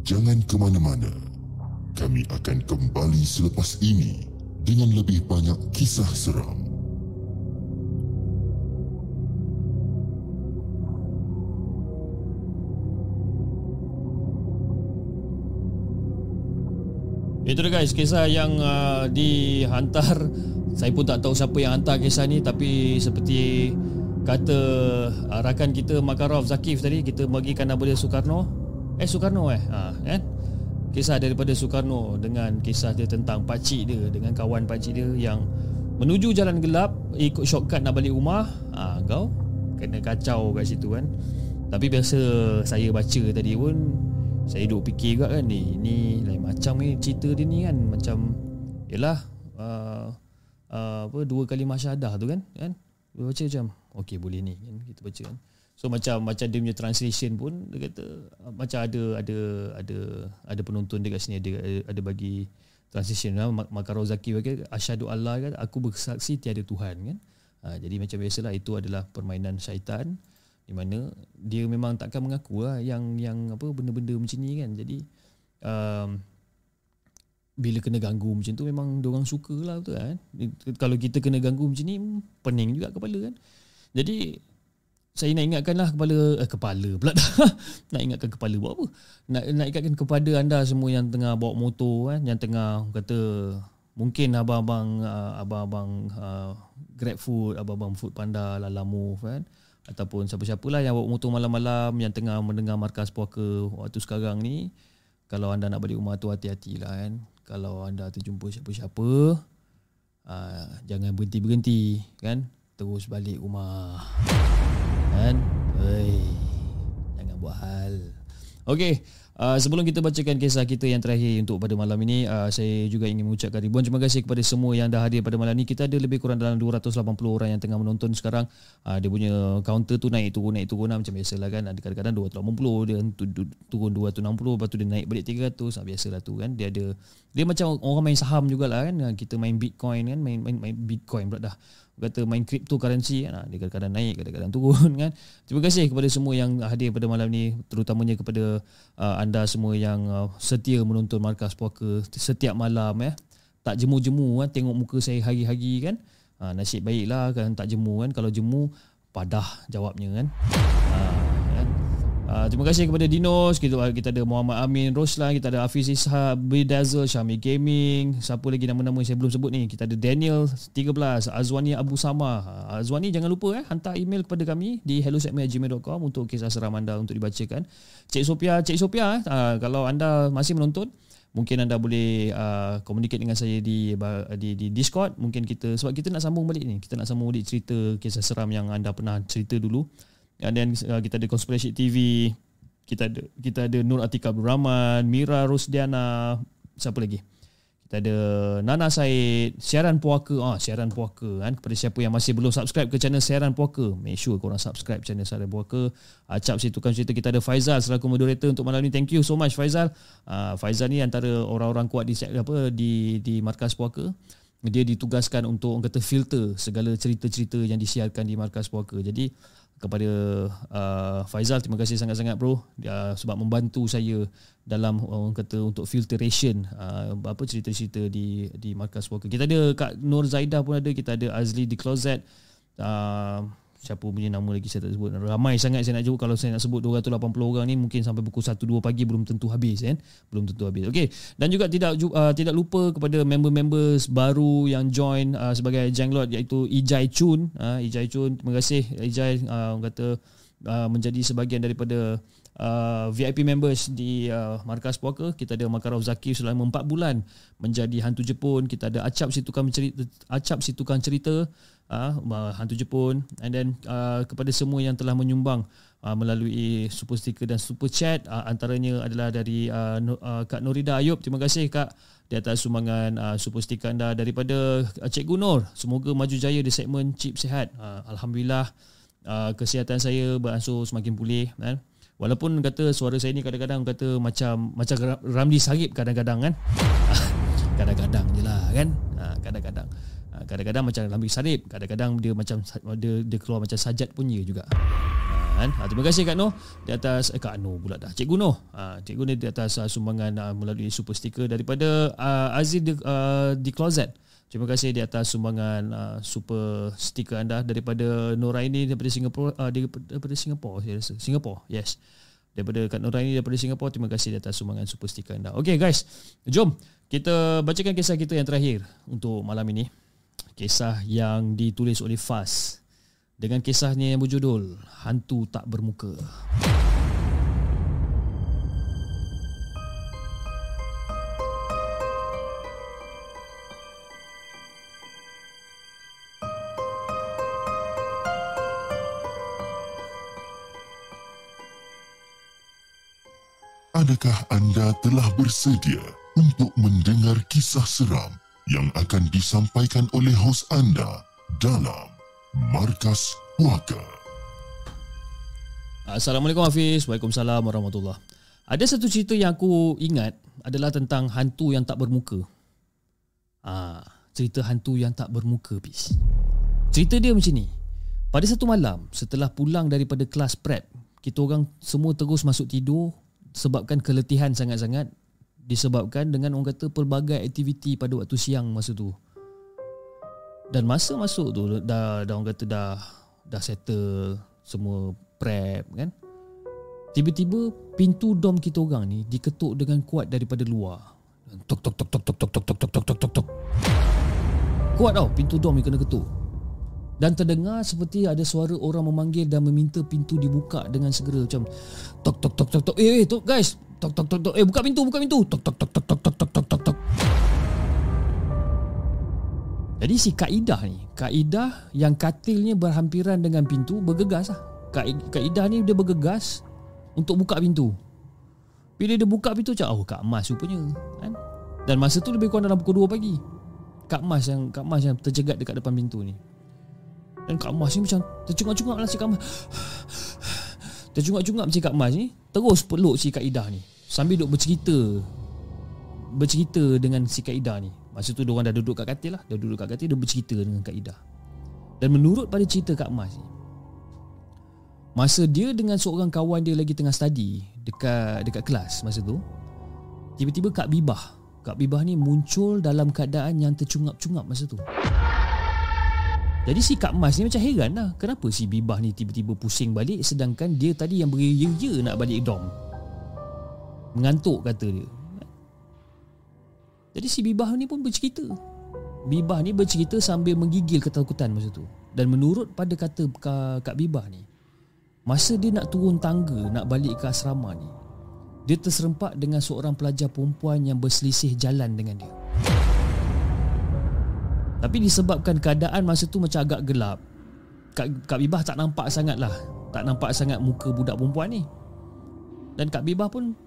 Jangan ke mana-mana. Kami akan kembali selepas ini dengan lebih banyak kisah seram. Itu dia guys. Kisah yang uh, dihantar. Saya pun tak tahu siapa yang hantar kisah ni Tapi seperti kata uh, rakan kita Makarov Zakif tadi Kita bagikan nama dia Soekarno. Eh Soekarno eh? Ha, kan? Kisah daripada Soekarno dengan kisah dia tentang pakcik dia Dengan kawan pakcik dia yang menuju jalan gelap Ikut shortcut nak balik rumah. Ha, Kau kena kacau kat situ kan? Tapi biasa saya baca tadi pun saya duduk fikir juga kan ni ni lain macam ni cerita dia ni kan. Macam yalah uh, uh, apa dua kali masyadah tu kan kan? Dia baca macam okey boleh ni kan? Kita baca kan. So macam macam dia punya translation pun dia kata uh, macam ada ada ada ada penonton dekat sini ada ada, bagi translation. Kan Makarau Zaki bagi asyhadu Allah kan aku bersaksi tiada tuhan kan? Uh, jadi macam biasalah itu adalah permainan syaitan di mana dia memang takkan mengaku lah yang yang apa benda-benda macam ni kan. Jadi um, bila kena ganggu macam tu memang dia orang suka lah betul kan? Kalau kita kena ganggu macam ni pening juga kepala kan? Jadi saya nak ingatkan lah kepala eh, kepala pula dah. Nak ingatkan kepala buat apa? Nak nak ingatkan kepada anda semua yang tengah bawa motor kan yang tengah kata mungkin abang-abang uh, abang-abang uh, Grab Food abang-abang Food Panda Lalamove kan ataupun siapa-siapalah yang bawa motor malam-malam yang tengah mendengar markas puaka waktu sekarang ni kalau anda nak balik rumah tu hati-hatilah kan. Kalau anda terjumpa siapa-siapa uh, jangan berhenti-berhenti kan. Terus balik rumah. Kan? Jangan buat hal. Okey, Uh, sebelum kita bacakan kisah kita yang terakhir untuk pada malam ini, uh, saya juga ingin mengucapkan ribuan terima kasih kepada semua yang dah hadir pada malam ini. Kita ada lebih kurang dalam 280 orang yang tengah menonton sekarang. Uh, dia punya counter tu naik turun naik turun lah, macam biasalah kan. Ada kadang-kadang 280 dia turun 260 lepas tu dia naik balik 300 ah biasalah tu kan. Dia ada dia macam orang main saham jugalah kan. Kita main Bitcoin kan, main main, main Bitcoin pula dah kata main cryptocurrency ah, dia kadang-kadang naik kadang-kadang turun kan. Terima kasih kepada semua yang hadir pada malam ni terutamanya kepada uh, anda semua yang uh, setia menonton markas puaka setiap malam ya tak jemu-jemu kan tengok muka saya hari-hari kan. Uh, nasib baiklah kan tak jemu kan. Kalau jemu padah jawabnya kan. Uh, Uh, terima kasih kepada Dinos kita, kita ada Muhammad Amin Roslan Kita ada Hafiz Ishak Bedazzle Syami Gaming Siapa lagi nama-nama saya belum sebut ni? Kita ada Daniel 13 Azwani Abu Sama uh, Azwani jangan lupa eh Hantar email kepada kami Di hellosegment.gmail.com Untuk kisah seram anda Untuk dibacakan. Cik Sophia Cik Sophia eh, uh, Kalau anda masih menonton Mungkin anda boleh uh, communicate dengan saya di, di di Discord. Mungkin kita Sebab kita nak sambung balik ni. Kita nak sambung balik cerita Kisah seram yang anda pernah cerita dulu And then uh, kita ada Conspiracy TV, kita ada kita ada Nur Atika Abdul Rahman, Mira Rosdiana, siapa lagi? Kita ada Nana Said, Siaran Puaka. Ah, Siaran Puaka kan. Kepada siapa yang masih belum subscribe ke channel Siaran Puaka, make sure korang subscribe channel Siaran Puaka. Acap situ kan cerita kita ada Faizal selaku moderator untuk malam ni. Thank you so much Faizal. Uh, Faizal ni antara orang-orang kuat di apa di di markas Puaka dia ditugaskan untuk orang kata filter segala cerita-cerita yang disiarkan di markas puaka. Jadi kepada uh, Faizal terima kasih sangat-sangat bro uh, sebab membantu saya dalam orang kata untuk filtration uh, apa cerita-cerita di di markas puaka. Kita ada Kak Nur Zaidah pun ada, kita ada Azli di Closet. Uh, siapa punya nama lagi saya tak sebut. Ramai sangat saya nak jawab kalau saya nak sebut 280 orang ni mungkin sampai pukul 1 2 pagi belum tentu habis kan? Belum tentu habis. Okey. Dan juga tidak uh, tidak lupa kepada member-member baru yang join uh, sebagai Janglot iaitu Ijai Chun. Uh, Ijai Chun terima kasih. Ijai uh, kata uh, menjadi sebahagian daripada uh, VIP members di uh, Markas Puaka. Kita ada Makarov Zakir selama 4 bulan menjadi hantu Jepun. Kita ada Acap si tukang cerita Acap si tukang cerita uh, hantu Jepun and then uh, kepada semua yang telah menyumbang uh, melalui super sticker dan super chat uh, antaranya adalah dari uh, uh, Kak Norida Ayub terima kasih Kak di atas sumbangan uh, super sticker anda daripada Cikgu Nur semoga maju jaya di segmen chip sihat uh, Alhamdulillah uh, kesihatan saya beransur semakin pulih kan Walaupun kata suara saya ni kadang-kadang kata macam macam Ramli Sarip kadang-kadang kan. kadang-kadang je lah kan. Kadang-kadang. Kadang-kadang macam Ramli Sarip. Kadang-kadang dia macam dia, dia keluar macam sajat pun ya juga. Ha, terima kasih Kak Noh di atas eh, Kak Noh pula dah. Cikgu Noh. Ha, Cikgu ni di atas uh, sumbangan uh, melalui super sticker daripada uh, Aziz di, uh, di Closet. Terima kasih di atas sumbangan uh, super stiker anda daripada Noraini daripada Singapura uh, daripada Singapura saya rasa. Singapura. Yes. Daripada Kak Noraini daripada Singapura terima kasih di atas sumbangan super stiker anda. Okay guys, jom kita bacakan kisah kita yang terakhir untuk malam ini. Kisah yang ditulis oleh Fas dengan kisahnya yang berjudul Hantu Tak Bermuka. Adakah anda telah bersedia untuk mendengar kisah seram yang akan disampaikan oleh hos anda dalam Markas Puaka? Assalamualaikum Hafiz. Waalaikumsalam warahmatullahi Ada satu cerita yang aku ingat adalah tentang hantu yang tak bermuka. Ah, cerita hantu yang tak bermuka, bis. Cerita dia macam ni. Pada satu malam, setelah pulang daripada kelas prep, kita orang semua terus masuk tidur sebabkan keletihan sangat-sangat disebabkan dengan orang kata pelbagai aktiviti pada waktu siang masa tu. Dan masa masuk tu dah dah orang kata dah dah settle semua prep kan. Tiba-tiba pintu dom kita orang ni diketuk dengan kuat daripada luar. Tok tok tok tok tok tok tok tok tok tok tok. Kuat tau pintu dom ni kena ketuk dan terdengar seperti ada suara orang memanggil dan meminta pintu dibuka dengan segera macam tok tok tok tok tok eh eh tok guys tok tok tok tok eh buka pintu buka pintu tok tok tok tok tok tok tok tok tok tok jadi si kaidah ni kaidah yang katilnya berhampiran dengan pintu bergegas lah kaidah ni dia bergegas untuk buka pintu Bila dia buka pintu macam Oh Kak Mas rupanya kan? Dan masa tu lebih kurang dalam pukul 2 pagi Kak Mas yang Kak Mas yang terjegat dekat depan pintu ni Dan Kak Mas ni macam Tercungap-cungap lah si Kak Mas. Tercungap-cungap si Kak Mas ni Terus peluk si Kak Ida ni. Sambil duduk bercerita Bercerita dengan si Kak Ida ni. Masa tu diorang dah duduk kat katil lah. Dah duduk kat katil Dia bercerita dengan Kak Ida. Dan menurut pada cerita Kak Mas ni Masa dia dengan seorang kawan dia lagi tengah study dekat dekat kelas masa tu, tiba-tiba Kak Bibah, Kak Bibah ni muncul dalam keadaan yang tercungap-cungap masa tu. Jadi si Kak Mas ni macam heran lah. Kenapa si Bibah ni tiba-tiba pusing balik Sedangkan dia tadi yang beria-ya nak balik dom Mengantuk kata dia. Jadi si Bibah ni pun bercerita. Bibah ni bercerita sambil menggigil ketakutan masa tu. Dan menurut pada kata Kak Bibah ni Masa dia nak turun tangga nak balik ke asrama ni Dia terserempak dengan seorang pelajar perempuan yang berselisih jalan dengan dia Tapi disebabkan keadaan masa tu macam agak gelap. Kak, Kak Bibah tak nampak sangat lah Tak nampak sangat muka budak perempuan ni. Dan Kak Bibah pun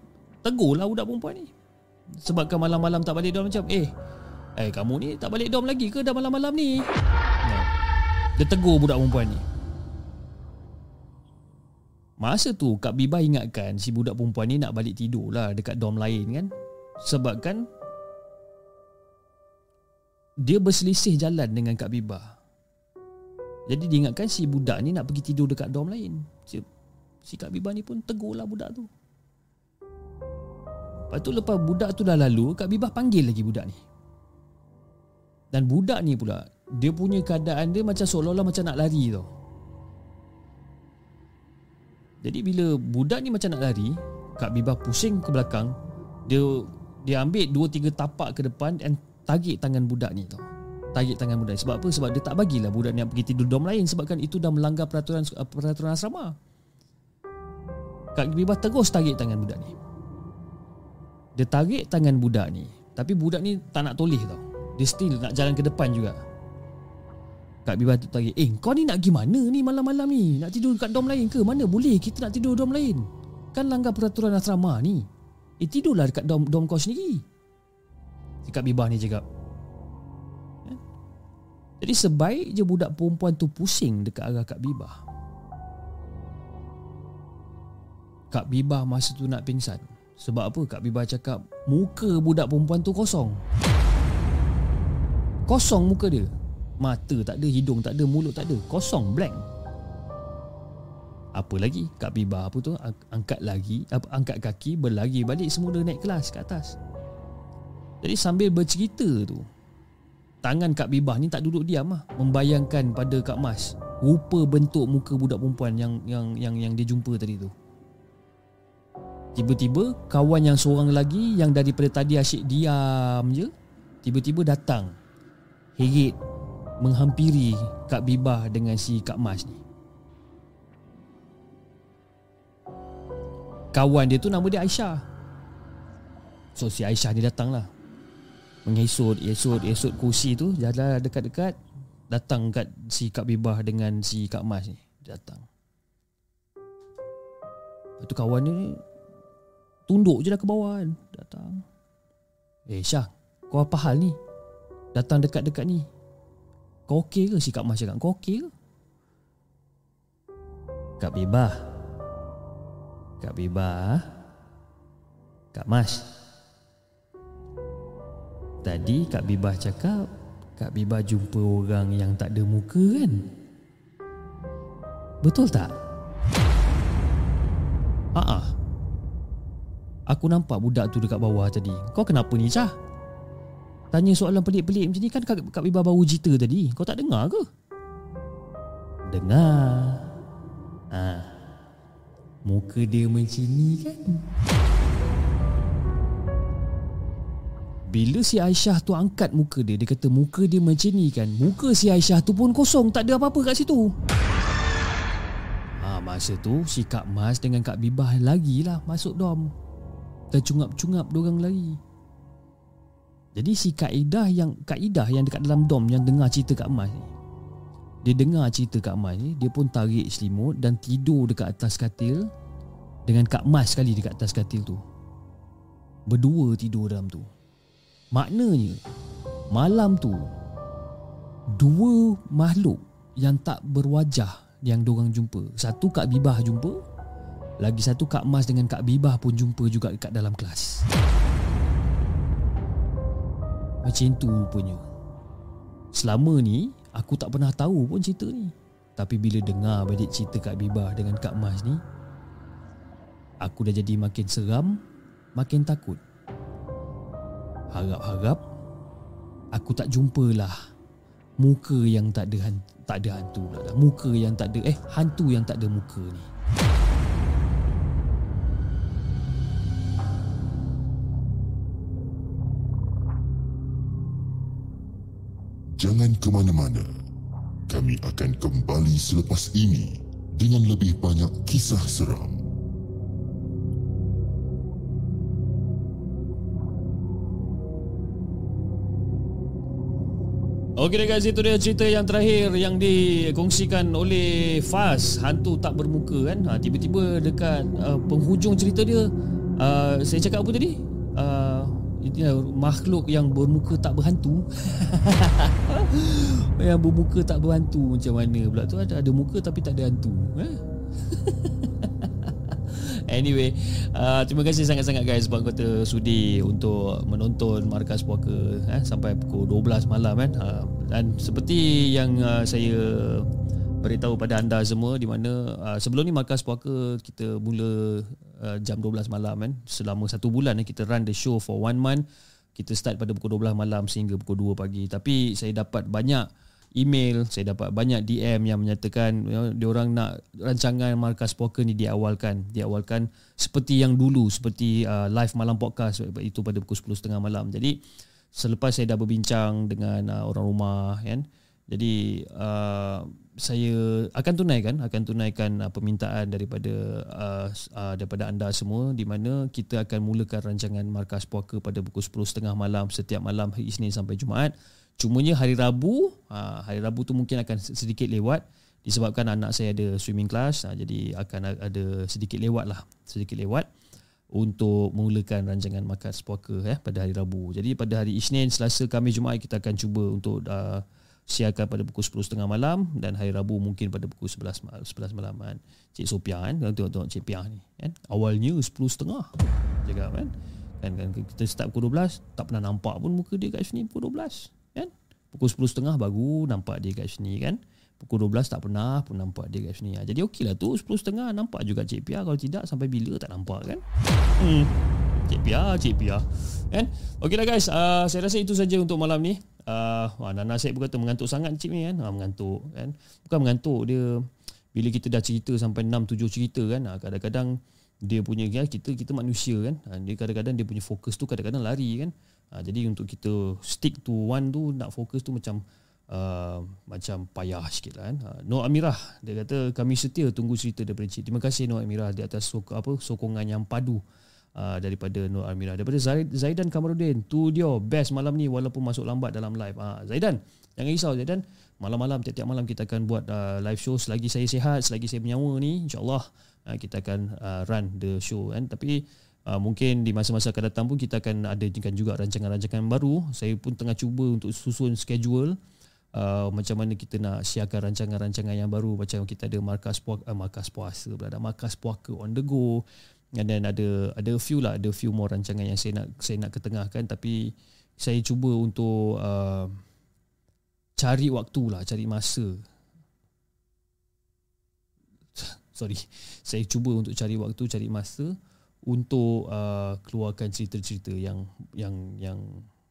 tegur lah budak perempuan ni. Sebabkan malam-malam tak balik dom macam Eh Eh kamu ni tak balik dom lagi ke dah malam-malam ni? Dia tegur budak perempuan ni. Masa tu Kak Biba ingatkan si budak perempuan ni nak balik tidur lah dekat dom lain kan. Sebab kan dia berselisih jalan dengan Kak Biba. Jadi dia ingatkan si budak ni nak pergi tidur dekat dom lain. Si, si Kak Biba ni pun tegur lah budak tu. Lepas tu lepas budak tu dah lalu, Kak Biba panggil lagi budak ni. Dan budak ni pula, dia punya keadaan dia macam seolah-olah macam nak lari tau. Jadi bila budak ni macam nak lari Kak Bibah pusing ke belakang Dia dia ambil dua tiga tapak ke depan Dan tarik tangan budak ni tau Tarik tangan budak Sebab apa? Sebab dia tak bagilah budak ni pergi tidur dom lain. Sebabkan itu dah melanggar peraturan peraturan asrama. Kak Bibah terus tarik tangan budak ni. Dia tarik tangan budak ni. Tapi budak ni tak nak toleh tau. Dia still nak jalan ke depan juga. Kak Biba tu tanya Eh kau ni nak pergi mana ni malam-malam ni? Nak tidur dekat dom lain ke? Mana boleh kita nak tidur dom lain? Kan langgar peraturan asrama ni. Eh tidurlah dekat dom, dom kau sendiri Si Kak Biba ni cakap. Ya? Jadi sebaik je budak perempuan tu pusing dekat arah Kak Biba Kak Biba masa tu nak pingsan. Sebab apa? Kak Biba cakap Muka budak perempuan tu kosong. Kosong muka dia. Mata tak ada, hidung tak ada, mulut tak ada. Kosong, blank. Apa lagi? Kak Biba apa tu? Angkat lagi, angkat kaki Berlari balik semula naik kelas ke atas Jadi sambil bercerita tu Tangan Kak Bibah ni tak duduk diam lah Membayangkan pada Kak Mas Rupa bentuk muka budak perempuan yang yang yang yang dia jumpa tadi tu Tiba-tiba kawan yang seorang lagi Yang daripada tadi asyik diam je Tiba-tiba datang Herit menghampiri Kak Bibah dengan si Kak Mas ni. Kawan dia tu nama dia Aisyah. So si Aisyah ni datang lah. Mengesut, esut, esut kursi tu jalan dekat-dekat datang kat si Kak Bibah dengan si Kak Mas ni. Datang. Lepas tu kawan ni tunduk je dah ke bawah kan. Datang. Eh Syah, kau apa hal ni? Datang dekat-dekat ni. Kau okey ke si Kak Mas cakap Kau okey ke Kak Bibah Kak Bibah Kak Mas Tadi Kak Bibah cakap Kak Bibah jumpa orang yang tak ada muka kan Betul tak? Haa Aku nampak budak tu dekat bawah tadi Kau kenapa ni Cah? Tanya soalan pelik-pelik macam ni kan Kak, Kak Biba baru cerita tadi Kau tak dengar ke? Dengar ha. Muka dia macam ni kan Bila si Aisyah tu angkat muka dia Dia kata muka dia macam ni kan Muka si Aisyah tu pun kosong Tak ada apa-apa kat situ ha, Masa tu si Kak Mas dengan Kak Bibah lagi lah masuk dom Tercungap-cungap dorang lagi jadi si kaedah yang kaedah yang dekat dalam dom yang dengar cerita Kak Mas ni. Dia dengar cerita Kak Mas ni, dia pun tarik selimut dan tidur dekat atas katil dengan Kak Mas sekali dekat atas katil tu. berdua tidur dalam tu. Maknanya malam tu dua makhluk yang tak berwajah yang diorang jumpa. Satu Kak Bibah jumpa, lagi satu Kak Mas dengan Kak Bibah pun jumpa juga dekat dalam kelas. Macam tu rupanya. Selama ni aku tak pernah tahu pun cerita ni. Tapi bila dengar balik cerita Kak Bibah dengan Kak Mas ni, aku dah jadi makin seram, makin takut. Harap-harap aku tak jumpalah muka yang tak ada tak ada hantu pula dah. Muka yang tak ada eh hantu yang tak ada muka ni. Jangan ke mana-mana. Kami akan kembali selepas ini dengan lebih banyak kisah seram. Okey guys, itu dia cerita yang terakhir yang dikongsikan oleh Faz, hantu tak bermuka kan. Ha, tiba-tiba dekat uh, penghujung cerita dia, uh, saya cakap apa tadi? Uh, itu makhluk yang bermuka tak berhantu. yang bermuka tak berhantu macam mana pula tu ada ada muka tapi tak ada hantu. Eh? Anyway, uh, terima kasih sangat-sangat guys sebab kata sudi untuk menonton Markas Puaka eh, sampai pukul 12 malam kan. Uh, dan seperti yang uh, saya beritahu pada anda semua di mana uh, sebelum ni Markas Puaka kita mula uh, jam 12 malam kan. Selama satu bulan eh, kita run the show for one month. Kita start pada pukul 12 malam sehingga pukul 2 pagi. Tapi saya dapat banyak email, saya dapat banyak DM yang menyatakan you know, diorang nak rancangan Markas Poker ni diawalkan, diawalkan seperti yang dulu, seperti uh, live malam podcast itu pada pukul 10.30 malam. Jadi selepas saya dah berbincang dengan uh, orang rumah kan. Jadi uh, saya akan tunaikan akan tunaikan uh, permintaan daripada uh, uh, daripada anda semua di mana kita akan mulakan rancangan Markas Poker pada pukul 10.30 malam setiap malam hari Isnin sampai Jumaat. Cumanya hari Rabu, ha, hari Rabu tu mungkin akan sedikit lewat disebabkan anak saya ada swimming class, ha, jadi akan ada sedikit lewat lah, sedikit lewat untuk memulakan rancangan makan sepuaka ya, pada hari Rabu. Jadi pada hari Isnin, Selasa, Khamis, Jumaat kita akan cuba untuk uh, siarkan pada pukul 10.30 malam dan hari Rabu mungkin pada pukul 11 malam, 11 malam kan. Cik Sophia kan, tengok-tengok Cik Piah ni kan. Awalnya 10.30 jaga kan. Kan, kan kita start pukul 12 tak pernah nampak pun muka dia kat sini pukul 12 Pukul 10.30 baru nampak dia kat sini kan. Pukul 12 tak pernah pun nampak dia kat sini. Ha, jadi okey lah tu 10.30 nampak juga Cik Pia. Kalau tidak sampai bila tak nampak kan. Hmm. Cik Pia, Cik Pia. Kan? Okey lah guys. Uh, saya rasa itu saja untuk malam ni. Uh, Nana Syed berkata mengantuk sangat Cik ni kan. Uh, mengantuk kan. Bukan mengantuk dia. Bila kita dah cerita sampai 6-7 cerita kan. Uh, kadang-kadang dia punya ya, kita kita manusia kan. Uh, dia kadang-kadang dia punya fokus tu kadang-kadang lari kan. Ha, jadi untuk kita stick to one tu nak fokus tu macam uh, macam payah sikit lah kan. Ha, Noor Amirah dia kata kami setia tunggu cerita daripada Cik. Terima kasih Noor Amirah di atas sok, apa sokongan yang padu uh, daripada Noor Amirah. Daripada Zaid, Zaidan Kamarudin. Tu dia best malam ni walaupun masuk lambat dalam live. Ha, Zaidan jangan risau Zaidan. Malam-malam tiap-tiap malam kita akan buat uh, live show selagi saya sihat, selagi saya bernyawa ni insyaAllah uh, kita akan uh, run the show kan. Tapi Uh, mungkin di masa-masa akan datang pun kita akan ada juga rancangan-rancangan baru. Saya pun tengah cuba untuk susun schedule uh, macam mana kita nak siarkan rancangan-rancangan yang baru macam kita ada markas puaka, uh, markas puasa, ada markas puaka on the go. And then ada ada few lah, ada few more rancangan yang saya nak saya nak ketengahkan. Tapi saya cuba untuk uh, cari waktu lah, cari masa. Sorry, saya cuba untuk cari waktu, cari masa untuk uh, keluarkan cerita-cerita yang yang yang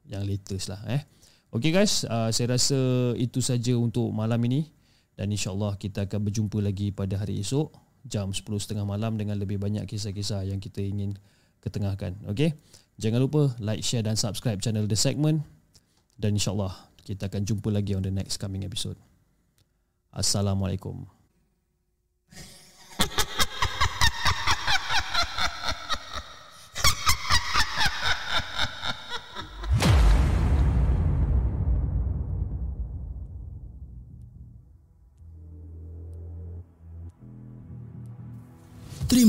yang latest lah eh. Okay guys, uh, saya rasa itu saja untuk malam ini. Dan insyaAllah kita akan berjumpa lagi pada hari esok jam 10.30 malam dengan lebih banyak kisah-kisah yang kita ingin ketengahkan. Okay, jangan lupa like, share dan subscribe channel The Segment dan insyaAllah kita akan jumpa lagi on the next coming episode. Assalamualaikum.